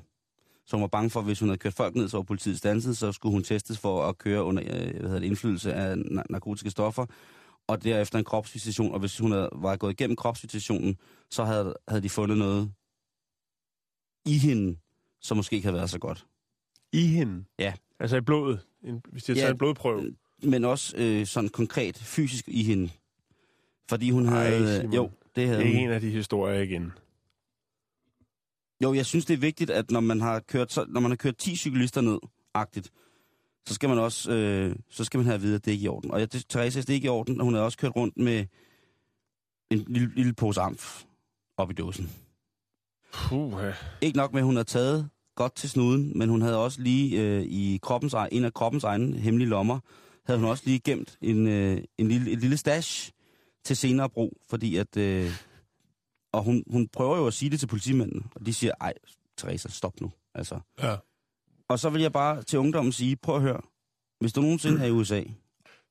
Så hun var bange for, at hvis hun havde kørt folk ned, så var politiet stanset, så skulle hun testes for at køre under øh, hvad hedder det, indflydelse af na- narkotiske stoffer, og derefter en kropsvisitation, og hvis hun havde, var gået igennem kropsvisitationen, så havde, havde de fundet noget i hende, som måske ikke havde været så godt. I hende? Ja. Altså i blodet? En, hvis de har Ja. taget en blodprøve? men også øh, sådan konkret fysisk i hende. Fordi hun Ej, havde... Simon. jo, det havde er hun. en af de historier igen. Jo, jeg synes, det er vigtigt, at når man har kørt, så, når man har kørt 10 cyklister ned, agtigt, så skal man også øh, så skal man have at vide, at det ikke er i orden. Og jeg, det, Therese, det er ikke i orden, og hun har også kørt rundt med en lille, lille pose amf op i dåsen. Puh, Ikke nok med, at hun har taget godt til snuden, men hun havde også lige øh, i kroppens, en af kroppens egne hemmelige lommer, havde hun også lige gemt en, øh, en lille, et lille stash til senere brug, fordi at... Øh, og hun, hun prøver jo at sige det til politimændene, og de siger, ej, Teresa, stop nu. Altså. Ja. Og så vil jeg bare til ungdommen sige, prøv at høre, hvis du nogensinde er i USA,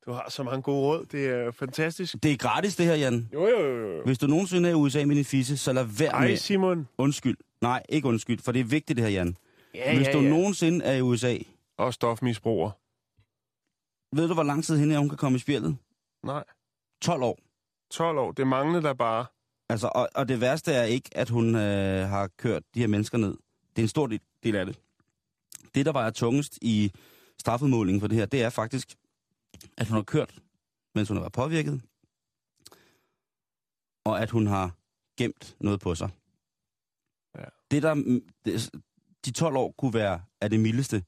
Du har så mange gode råd. Det er fantastisk. det er gratis det her, Jan. Jo, jo, jo. jo. Hvis du nogensinde er i USA med din fisse, så lad være Ej, med... Simon. Undskyld. Nej, ikke undskyld, for det er vigtigt det her, Jan. Ja, Hvis ja, du ja. nogensinde er i USA, Og stofmisbruger. ved du, hvor lang tid hende er, hun kan komme i spjældet? Nej. 12 år. 12 år. Det manglede der bare. Altså, og, og det værste er ikke, at hun øh, har kørt de her mennesker ned. Det er en stor del- af det. Det, der var tungest i straffedmålingen for det her, det er faktisk, at hun har kørt, mens hun har været påvirket, og at hun har gemt noget på sig. Ja. Det, der, mm, det, de 12 år kunne være af det mildeste.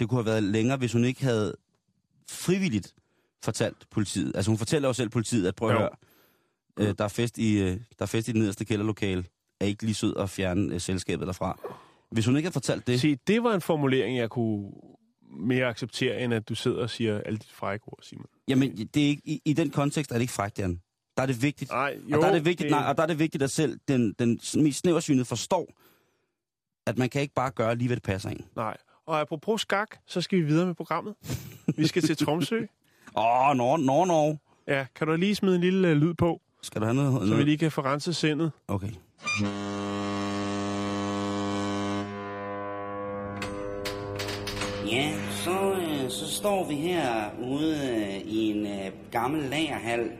Det kunne have været længere, hvis hun ikke havde frivilligt fortalt politiet. Altså hun fortæller jo selv politiet, at prøv at Jo. høre, øh, der, er fest i, øh, der er fest i det nederste kælderlokale. Er ikke lige sød at fjerne øh, selskabet derfra. Hvis hun ikke havde fortalt det, Se, det var en formulering, jeg kunne mere acceptere, end at du sidder og siger alle dit frække ord, Simon. jamen det er ikke, i, i den kontekst er det ikke frækt, Jan. Der er det vigtigt. Nej, jo, og der er det vigtigt, det- nej, og der er det vigtigt, at selv den, den mest snæversynede forstår, at man kan ikke bare gøre lige, hvad det passer en. Nej. Og apropos skak, så skal vi videre med programmet. Vi skal til Tromsø. Åh, oh, nå, nå, nå. Ja, kan du lige smide en lille øh, lyd på, Skal du have noget? så vi lige kan få renset sindet? Okay. Ja, så, øh, så står vi her ude øh, i en øh, gammel lagerhal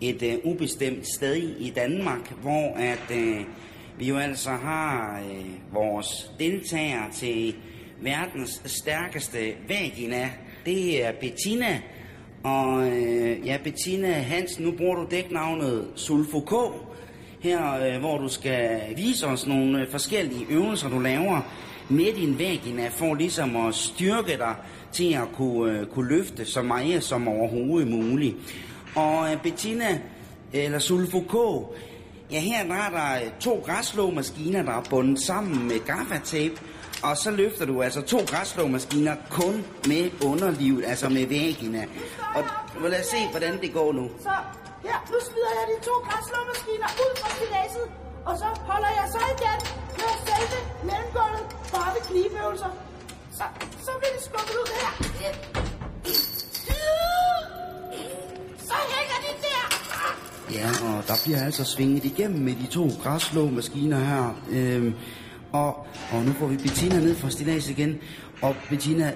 et øh, ubestemt sted i Danmark, hvor at øh, vi jo altså har øh, vores deltagere til verdens stærkeste vagina. Det er Bettina. Og øh, ja, Bettina Hansen, nu bruger du dæknavnet Sulfo K. Her, øh, hvor du skal vise os nogle øh, forskellige øvelser, du laver med din vagina, for ligesom at styrke dig til at kunne, øh, kunne løfte så meget som overhovedet muligt. Og øh, Bettina, eller Sulfo K, ja her der er der to græsslåmaskiner, der er bundet sammen med gaffatape, og så løfter du altså to græsslåmaskiner kun med underlivet, altså med vagina. Og lad os se, hvordan det går nu. Så her, nu smider jeg de to græsslåmaskiner ud fra stiladset, og så holder jeg så igen med selve mellemgulvet bare ved knibeøvelser. Så, så vil det skubbet ud her. Så hænger de der. Ja, og der bliver altså svinget igennem med de to græsslåmaskiner her. Øhm, og, og nu får vi Bettina ned fra stillads igen. Og Bettina,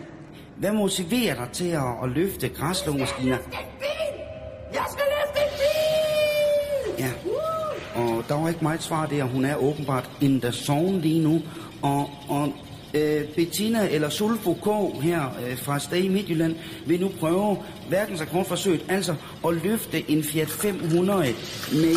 hvad motiverer dig til at, at løfte græsslåmaskiner? Jeg skal løfte en bil! Ja, og der var ikke meget svar der. Hun er åbenbart in the zone lige nu. Og, og øh, Bettina eller Sulfo K her øh, fra Stay Midtjylland vil nu prøve verdensrekordforsøget, altså at løfte en Fiat 500 med,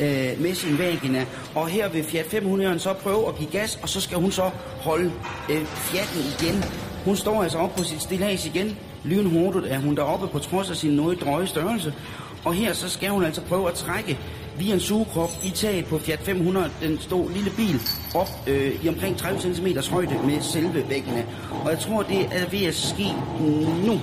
øh, med sin vagina. Og her vil Fiat 500 så prøve at give gas, og så skal hun så holde øh, Fiaten igen. Hun står altså op på sit stillads igen. Lynhurtigt er hun deroppe på trods af sin noget drøje størrelse. Og her så skal hun altså prøve at trække via en sugekrop i taget på Fiat 500, den store lille bil, op øh, i omkring 30 cm højde med selve væggene. Og jeg tror, det er ved at ske nu.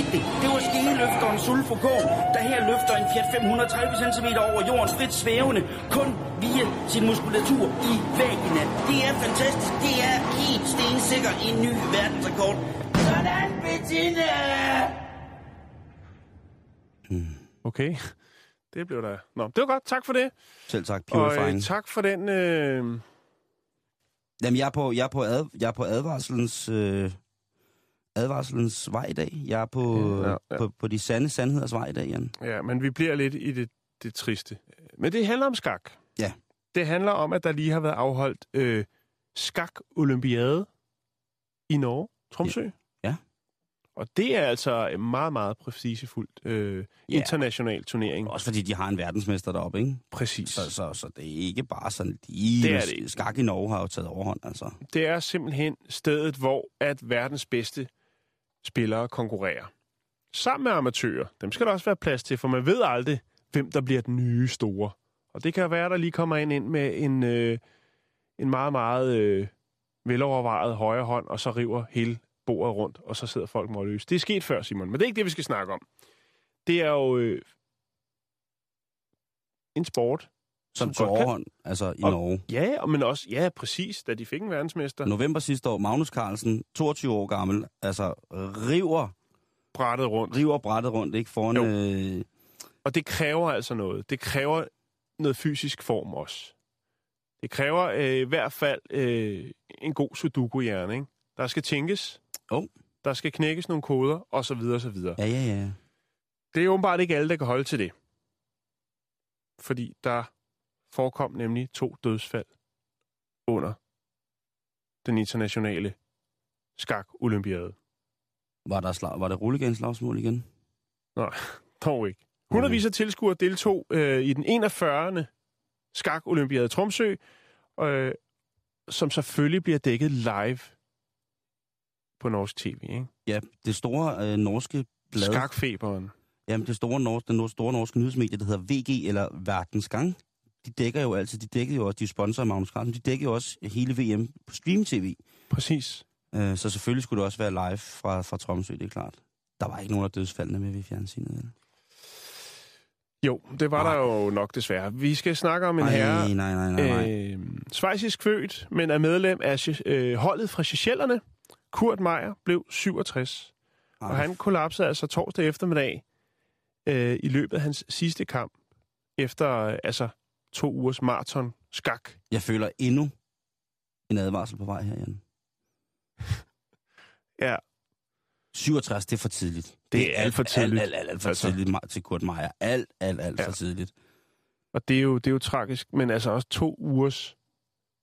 Skete det. Det var skeleløfteren Sulfo K, der her løfter en Fiat 530 cm over jorden frit svævende, kun via sin muskulatur i vagina. Det er fantastisk. Det er helt stensikker en ny verdensrekord. Sådan, Bettina! Okay. Det blev der. Nå, det var godt. Tak for det. Selv tak, Og purifying. øh, tak for den... Øh... Jamen, jeg er på, jeg er på, ad, jeg er på advarselens, øh, advarselens vej i dag. Jeg er på, Ja, ja, ja. på, på de sande sandheders vej i dag, Jan. Ja, men vi bliver lidt i det, det triste. Men det handler om skak. Ja. Det handler om, at der lige har været afholdt øh, skak-olympiade i Norge, Tromsø. Ja. Ja. Og det er altså en meget, meget prestigefuldt øh, Ja. international turnering. Også fordi de har en verdensmester deroppe, ikke? Præcis. Så, så, så det er ikke bare sådan, de Det er det skak i Norge har jo taget overhånd, altså. Det er simpelthen stedet, hvor at verdens bedste spillere konkurrerer. Sammen med amatører. Dem skal der også være plads til, for man ved aldrig, hvem der bliver den nye store. Og det kan være, der lige kommer en ind med en, øh, en meget, meget øh, velovervejet højre hånd, og så river hele bordet rundt, og så sidder folk målløse. Det er sket før, Simon, men det er ikke det, vi skal snakke om. Det er jo øh, en sport. Som tog godt kan- overhånd, altså i Og- Norge. Ja, men også, ja, præcis, da de fik en verdensmester. November sidste år, Magnus Carlsen, 22 år gammel, altså river, Brættet rundt. river brættet rundt, ikke? Foran, Jo. øh, Og det kræver altså noget. Det kræver noget fysisk form også. Det kræver øh, i hvert fald øh, en god sudoku-hjerne, ikke? Der skal tænkes. Oh. Der skal knækkes nogle koder, og så videre, og så videre. ja, ja, ja. Det er åbenbart ikke alle, der kan holde til det. Fordi der forekom nemlig to dødsfald under den internationale skak-olympiade. Var der, slag, var der rulleganslagsmål igen? Nej, dog ikke. Hundredvis af tilskuere deltog øh, i den 41. skak-olympiade i Tromsø, øh, som selvfølgelig bliver dækket live på norsk tv. Ikke? Ja, det store øh, norske blad. Skakfeberen. Jamen, det store, norske, den store norske nyhedsmedie, der hedder VG, eller Verdensgang, de dækker jo altid, de dækker jo også, de sponsorer Magnus Carlsen, de dækker jo også hele VM på stream-tv. Præcis. Øh, så selvfølgelig skulle det også være live fra, fra Tromsø, det er klart. Der var ikke nogen af dødsfaldene med ved fjernsynet. Vel? Jo, det var der jo nok desværre. Vi skal snakke om en Ej, herre, nej, nej, nej, nej. øh, svejsisk født, men er medlem af øh, holdet fra Seychellerne. Kurt Meier blev 67, og han kollapsede altså torsdag eftermiddag øh, i løbet af hans sidste kamp, efter øh, altså to ugers maraton skak. Jeg føler endnu en advarsel på vej her, Jan. Ja, 67, det er for tidligt. Det er alt for tidligt. Alt, alt, alt, alt for Altså. tidligt til Kurt Meier. Alt, alt, alt Ja. for tidligt. og det er, jo, det er jo tragisk, men altså også to ugers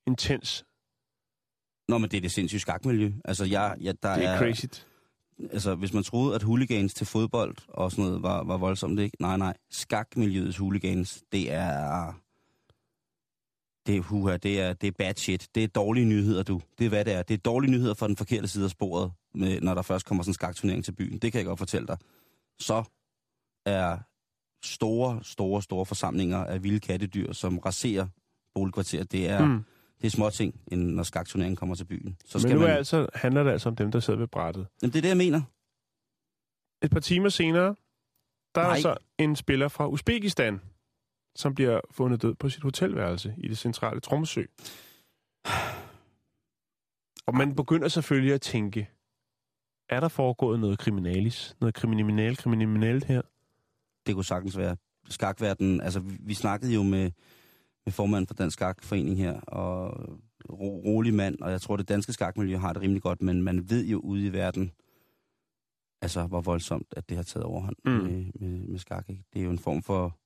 intens. Nå, men det er det sindssyge skakmiljø. Altså, jeg, jeg, der Det er er, crazy. Altså, hvis man troede, at hooligans til fodbold og sådan noget var, var voldsomt, ikke? Nej, nej. Skakmiljøets hooligans, det er... Det er, huha, det er, det er bad shit. Det er dårlige nyheder, du. Det er, hvad det er. Det er dårlige nyheder fra den forkerte side af sporet, med, når der først kommer sådan en skakturnering til byen. Det kan jeg godt fortælle dig. Så er store, store, store forsamlinger af vilde kattedyr, som raserer boligkvarteret. Det er, Mm. det er småting, end når skakturneringen kommer til byen. Så Men skal nu man... er altså, handler det altså om dem, der sidder ved brættet. Jamen, det er det, jeg mener. Et par timer senere, der er Nej. altså en spiller fra Uzbekistan, som bliver fundet død på sit hotelværelse i det centrale Tromsø. Og man begynder selvfølgelig at tænke, er der foregået noget kriminalis? Noget kriminal, kriminelt her? det kunne sagtens være. Skakverden, altså vi, vi snakkede jo med, med formanden for Dansk Skakforening her, og ro, rolig mand, og jeg tror, det danske skakmiljø har det rimelig godt, men man ved jo ude i verden, altså hvor voldsomt, at det har taget overhånd mm. med, med, med skak. Ikke? Det er jo en form for,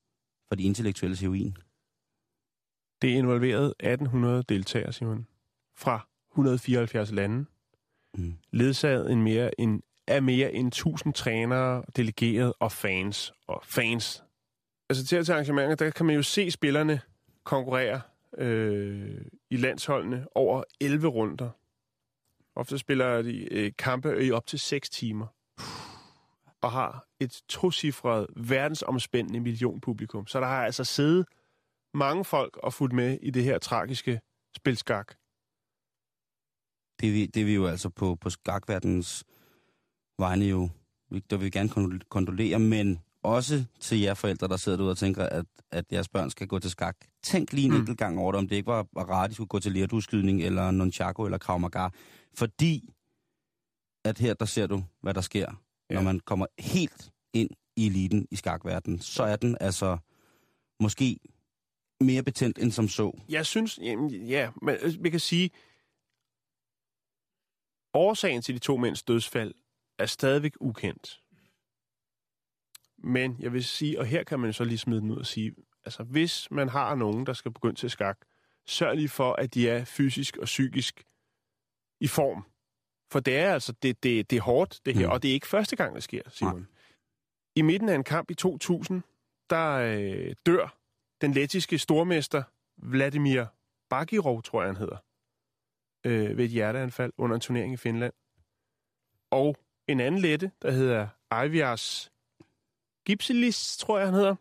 for de intellektuelle heroin. Det involverede 1800 deltagere, Simon, fra 174 lande, Mm. ledsaget en mere, en, af mere end 1000 trænere, delegerede og fans. Og fans. Altså til at til arrangementer, der kan man jo se spillerne konkurrere øh, i landsholdene over 11 runder. Ofte spiller de øh, kampe i op til 6 timer. Og har et tocifret verdensomspændende millionpublikum. Så der har altså siddet mange folk og fulgt med i det her tragiske spil skak. Det, er vi, det er vi jo altså på, på skakverdens vegne jo, vi- der vil vi gerne kondolere, men også til jer forældre, der sidder derude og tænker, at, at jeres børn skal gå til skak. Tænk lige en Mm. enkelt gang over det, om det ikke var, var rart, at de skulle gå til lerdueskydning, eller nunchaku, eller krav maga. Fordi, at her der ser du, hvad der sker, ja. når man kommer helt ind i eliten i skakverdenen. Så er den altså måske mere betændt end som så. Jeg synes, jamen, ja, men øh, vi kan sige, årsagen til de to mænds dødsfald er stadigvæk ukendt. Men jeg vil sige, og her kan man så lige smide den ud og sige, altså hvis man har nogen, der skal begynde til skak, sørg lige for, at de er fysisk og psykisk i form. For det er altså, det, det, det er hårdt, det her, mm. og det er ikke første gang, det sker, Simon. Nej. I midten af en kamp i 2000, der øh, dør den lettiske stormester Vladimir Bagirov, tror jeg han hedder, øh, ved et hjerteanfald under en turnering i Finland. Og en anden lette, der hedder Aivias Gipsilis, tror jeg han hedder,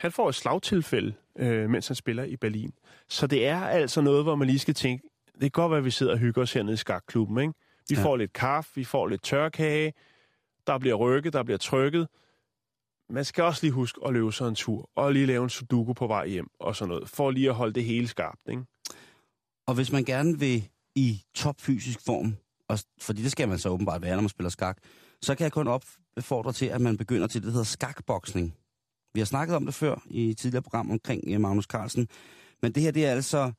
han får et slagtilfælde, øh, mens han spiller i Berlin. Så det er altså noget, hvor man lige skal tænke, det kan godt være, at vi sidder og hygger os hernede i skakklubben, ikke? Vi ja. får lidt kaffe, vi får lidt tørkage, der bliver rykket, der bliver trykket. Man skal også lige huske at løbe sig en tur, og lige lave en sudoku på vej hjem, og sådan noget, for lige at holde det hele skarpt, ikke? Og hvis man gerne vil i topfysisk form, og, fordi det skal man så åbenbart være, når man spiller skak, så kan jeg kun opfordre til, at man begynder til det, der hedder skakboksning. Vi har snakket om det før i et tidligere program omkring øh, Magnus Carlsen, men det her, det er altså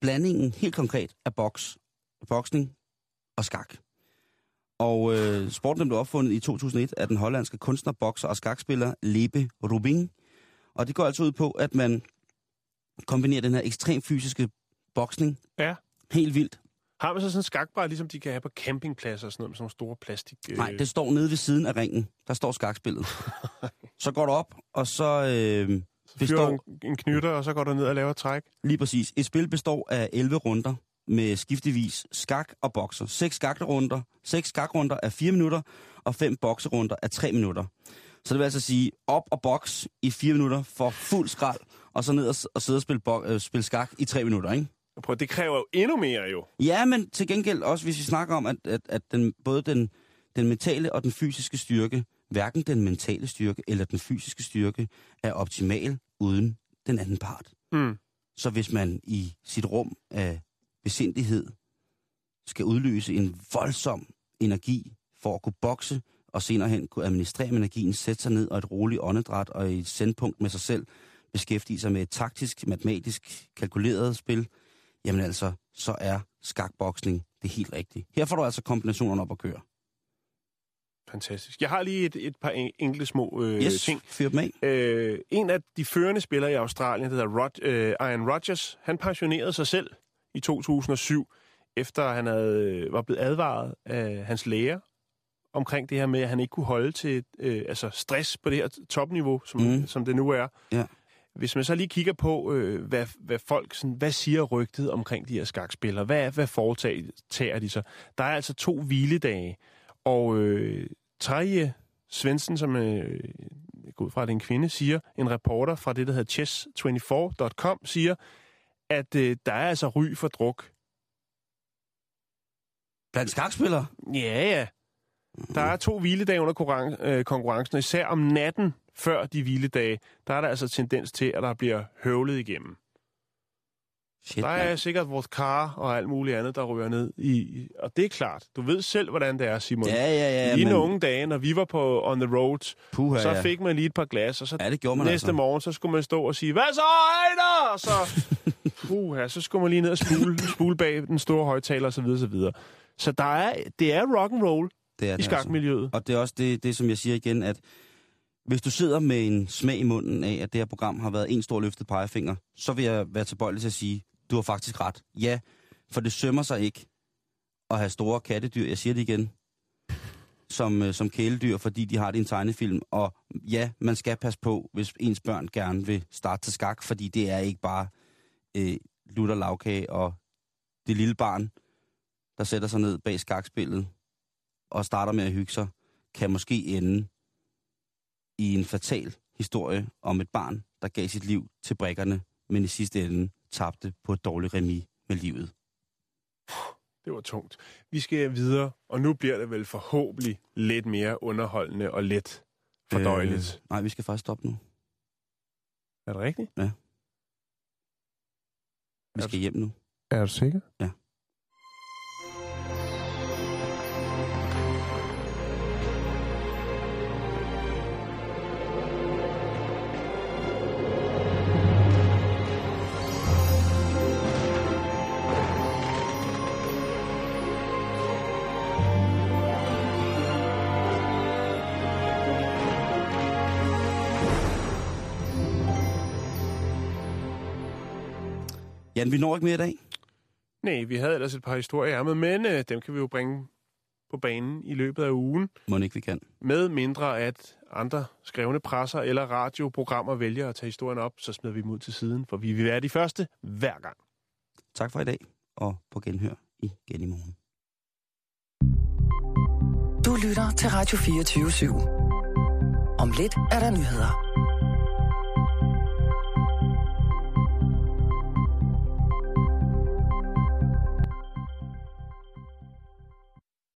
blandingen helt konkret af boks, boksning og skak. Og øh, sporten blev opfundet i 2001 af den hollandske kunstner, bokser og skakspiller Lebe Rubin. Og det går altså ud på, at man kombinerer den her ekstrem fysiske boksning. Ja. Helt vildt. Har man så sådan en skakbræt, ligesom de kan have på campingpladser og sådan noget, med sådan nogle store plastik... Øh... Nej, det står nede ved siden af ringen. Der står skakspillet. så går du op, og så... Øh, så består... en, en knytter, og så går du ned og laver træk. Lige præcis. Et spil består af 11 runder med skiftevis skak og bokser. Seks skakrunder, seks skakrunder er 4 minutter, og fem bokserunder er 3 minutter. Så det vil altså sige op og boks i 4 minutter for fuld skrald, og så ned og, og sidde og spille, bo, øh, spille skak i 3 minutter, ikke? Prøv, det kræver jo endnu mere jo. Ja, men til gengæld også, hvis vi snakker om, at, at, at den, både den, den mentale og den fysiske styrke, hverken den mentale styrke eller den fysiske styrke, er optimal uden den anden part. Mm. Så hvis man i sit rum af besindighed skal udløse en voldsom energi for at kunne bokse, og senere hen kunne administrere energien, sætte sig ned og et roligt åndedræt og i et sendpunkt med sig selv, beskæftige sig med et taktisk, matematisk kalkuleret spil, jamen altså, så er skakboksning det helt rigtige. Her får du altså kombinationerne op at køre. Fantastisk. Jeg har lige et, et par enkelte små øh, yes, ting. fyr dem af. Øh, en af de førende spillere i Australien, der hedder Rod, øh, Ian Rodgers, han pensionerede sig selv i 2007, efter han havde, var blevet advaret af hans læger omkring det her med, at han ikke kunne holde til øh, altså stress på det her topniveau, som, mm. som det nu er. Ja. Hvis man så lige kigger på, øh, hvad, hvad folk, sådan, hvad siger rygtet omkring de her skakspillere? Hvad, hvad foretager de så? Der er altså to hviledage, og øh, Treje Svendsen, som øh, jeg går ud fra, at det er en kvinde, siger, en reporter fra det, der hedder chess24.com, siger, at øh, der er altså ry for druk. Blandt skakspillere? Ja, ja. Der er to hviledage under øh, konkurrencen, især om natten før de hviledage, der er der altså tendens til, at der bliver høvlet igennem. Shit, der er man. sikkert vores kar og alt muligt andet, der rører ned i. Og det er klart. Du ved selv, hvordan det er, Simon. Ja, ja, ja. I men... unge dage, når vi var på On The Road, Puha, så ja. fik man lige et par glas, og så ja, det gjorde man næste altså. morgen, så skulle man stå og sige, hvad så, Ejner? Og så, puha, så skulle man lige ned og spule, spule bag den store højtaler, og så videre, så videre. Så der er, det er rock and roll det er i skakmiljøet. Altså. Og det er også det, det, som jeg siger igen, at hvis du sidder med en smag i munden af, at det her program har været en stor løftet pegefinger, så vil jeg være tilbøjelig til at sige, du har faktisk ret. Ja, for det sømmer sig ikke at have store kattedyr, jeg siger det igen, som, øh, som kæledyr, fordi de har det i en tegnefilm. Og ja, man skal passe på, hvis ens børn gerne vil starte til skak, fordi det er ikke bare øh, lutter lavkage og det lille barn, der sætter sig ned bag skakspillet og starter med at hygge sig, kan måske ende i en fatal historie om et barn, der gav sit liv til brækkerne, men i sidste ende tabte på et dårligt remi med livet. Det var tungt. Vi skal videre, og nu bliver det vel forhåbentlig lidt mere underholdende og let fordøjeligt. Øh, nej, vi skal faktisk stoppe nu. Er det rigtigt? Ja. Vi skal hjem nu. Er du sikker? Ja. Jan, vi når ikke mere i dag. Nej, vi havde ellers et par historier ærmet, men øh, dem kan vi jo bringe på banen i løbet af ugen. Må ikke vi kan. Med mindre at andre skrevne presser eller radioprogrammer vælger at tage historien op, så smider vi dem ud til siden, for vi vil være de første hver gang. Tak for i dag, og på genhør igen i morgen. Du lytter til Radio 24 /7. Om lidt er der nyheder.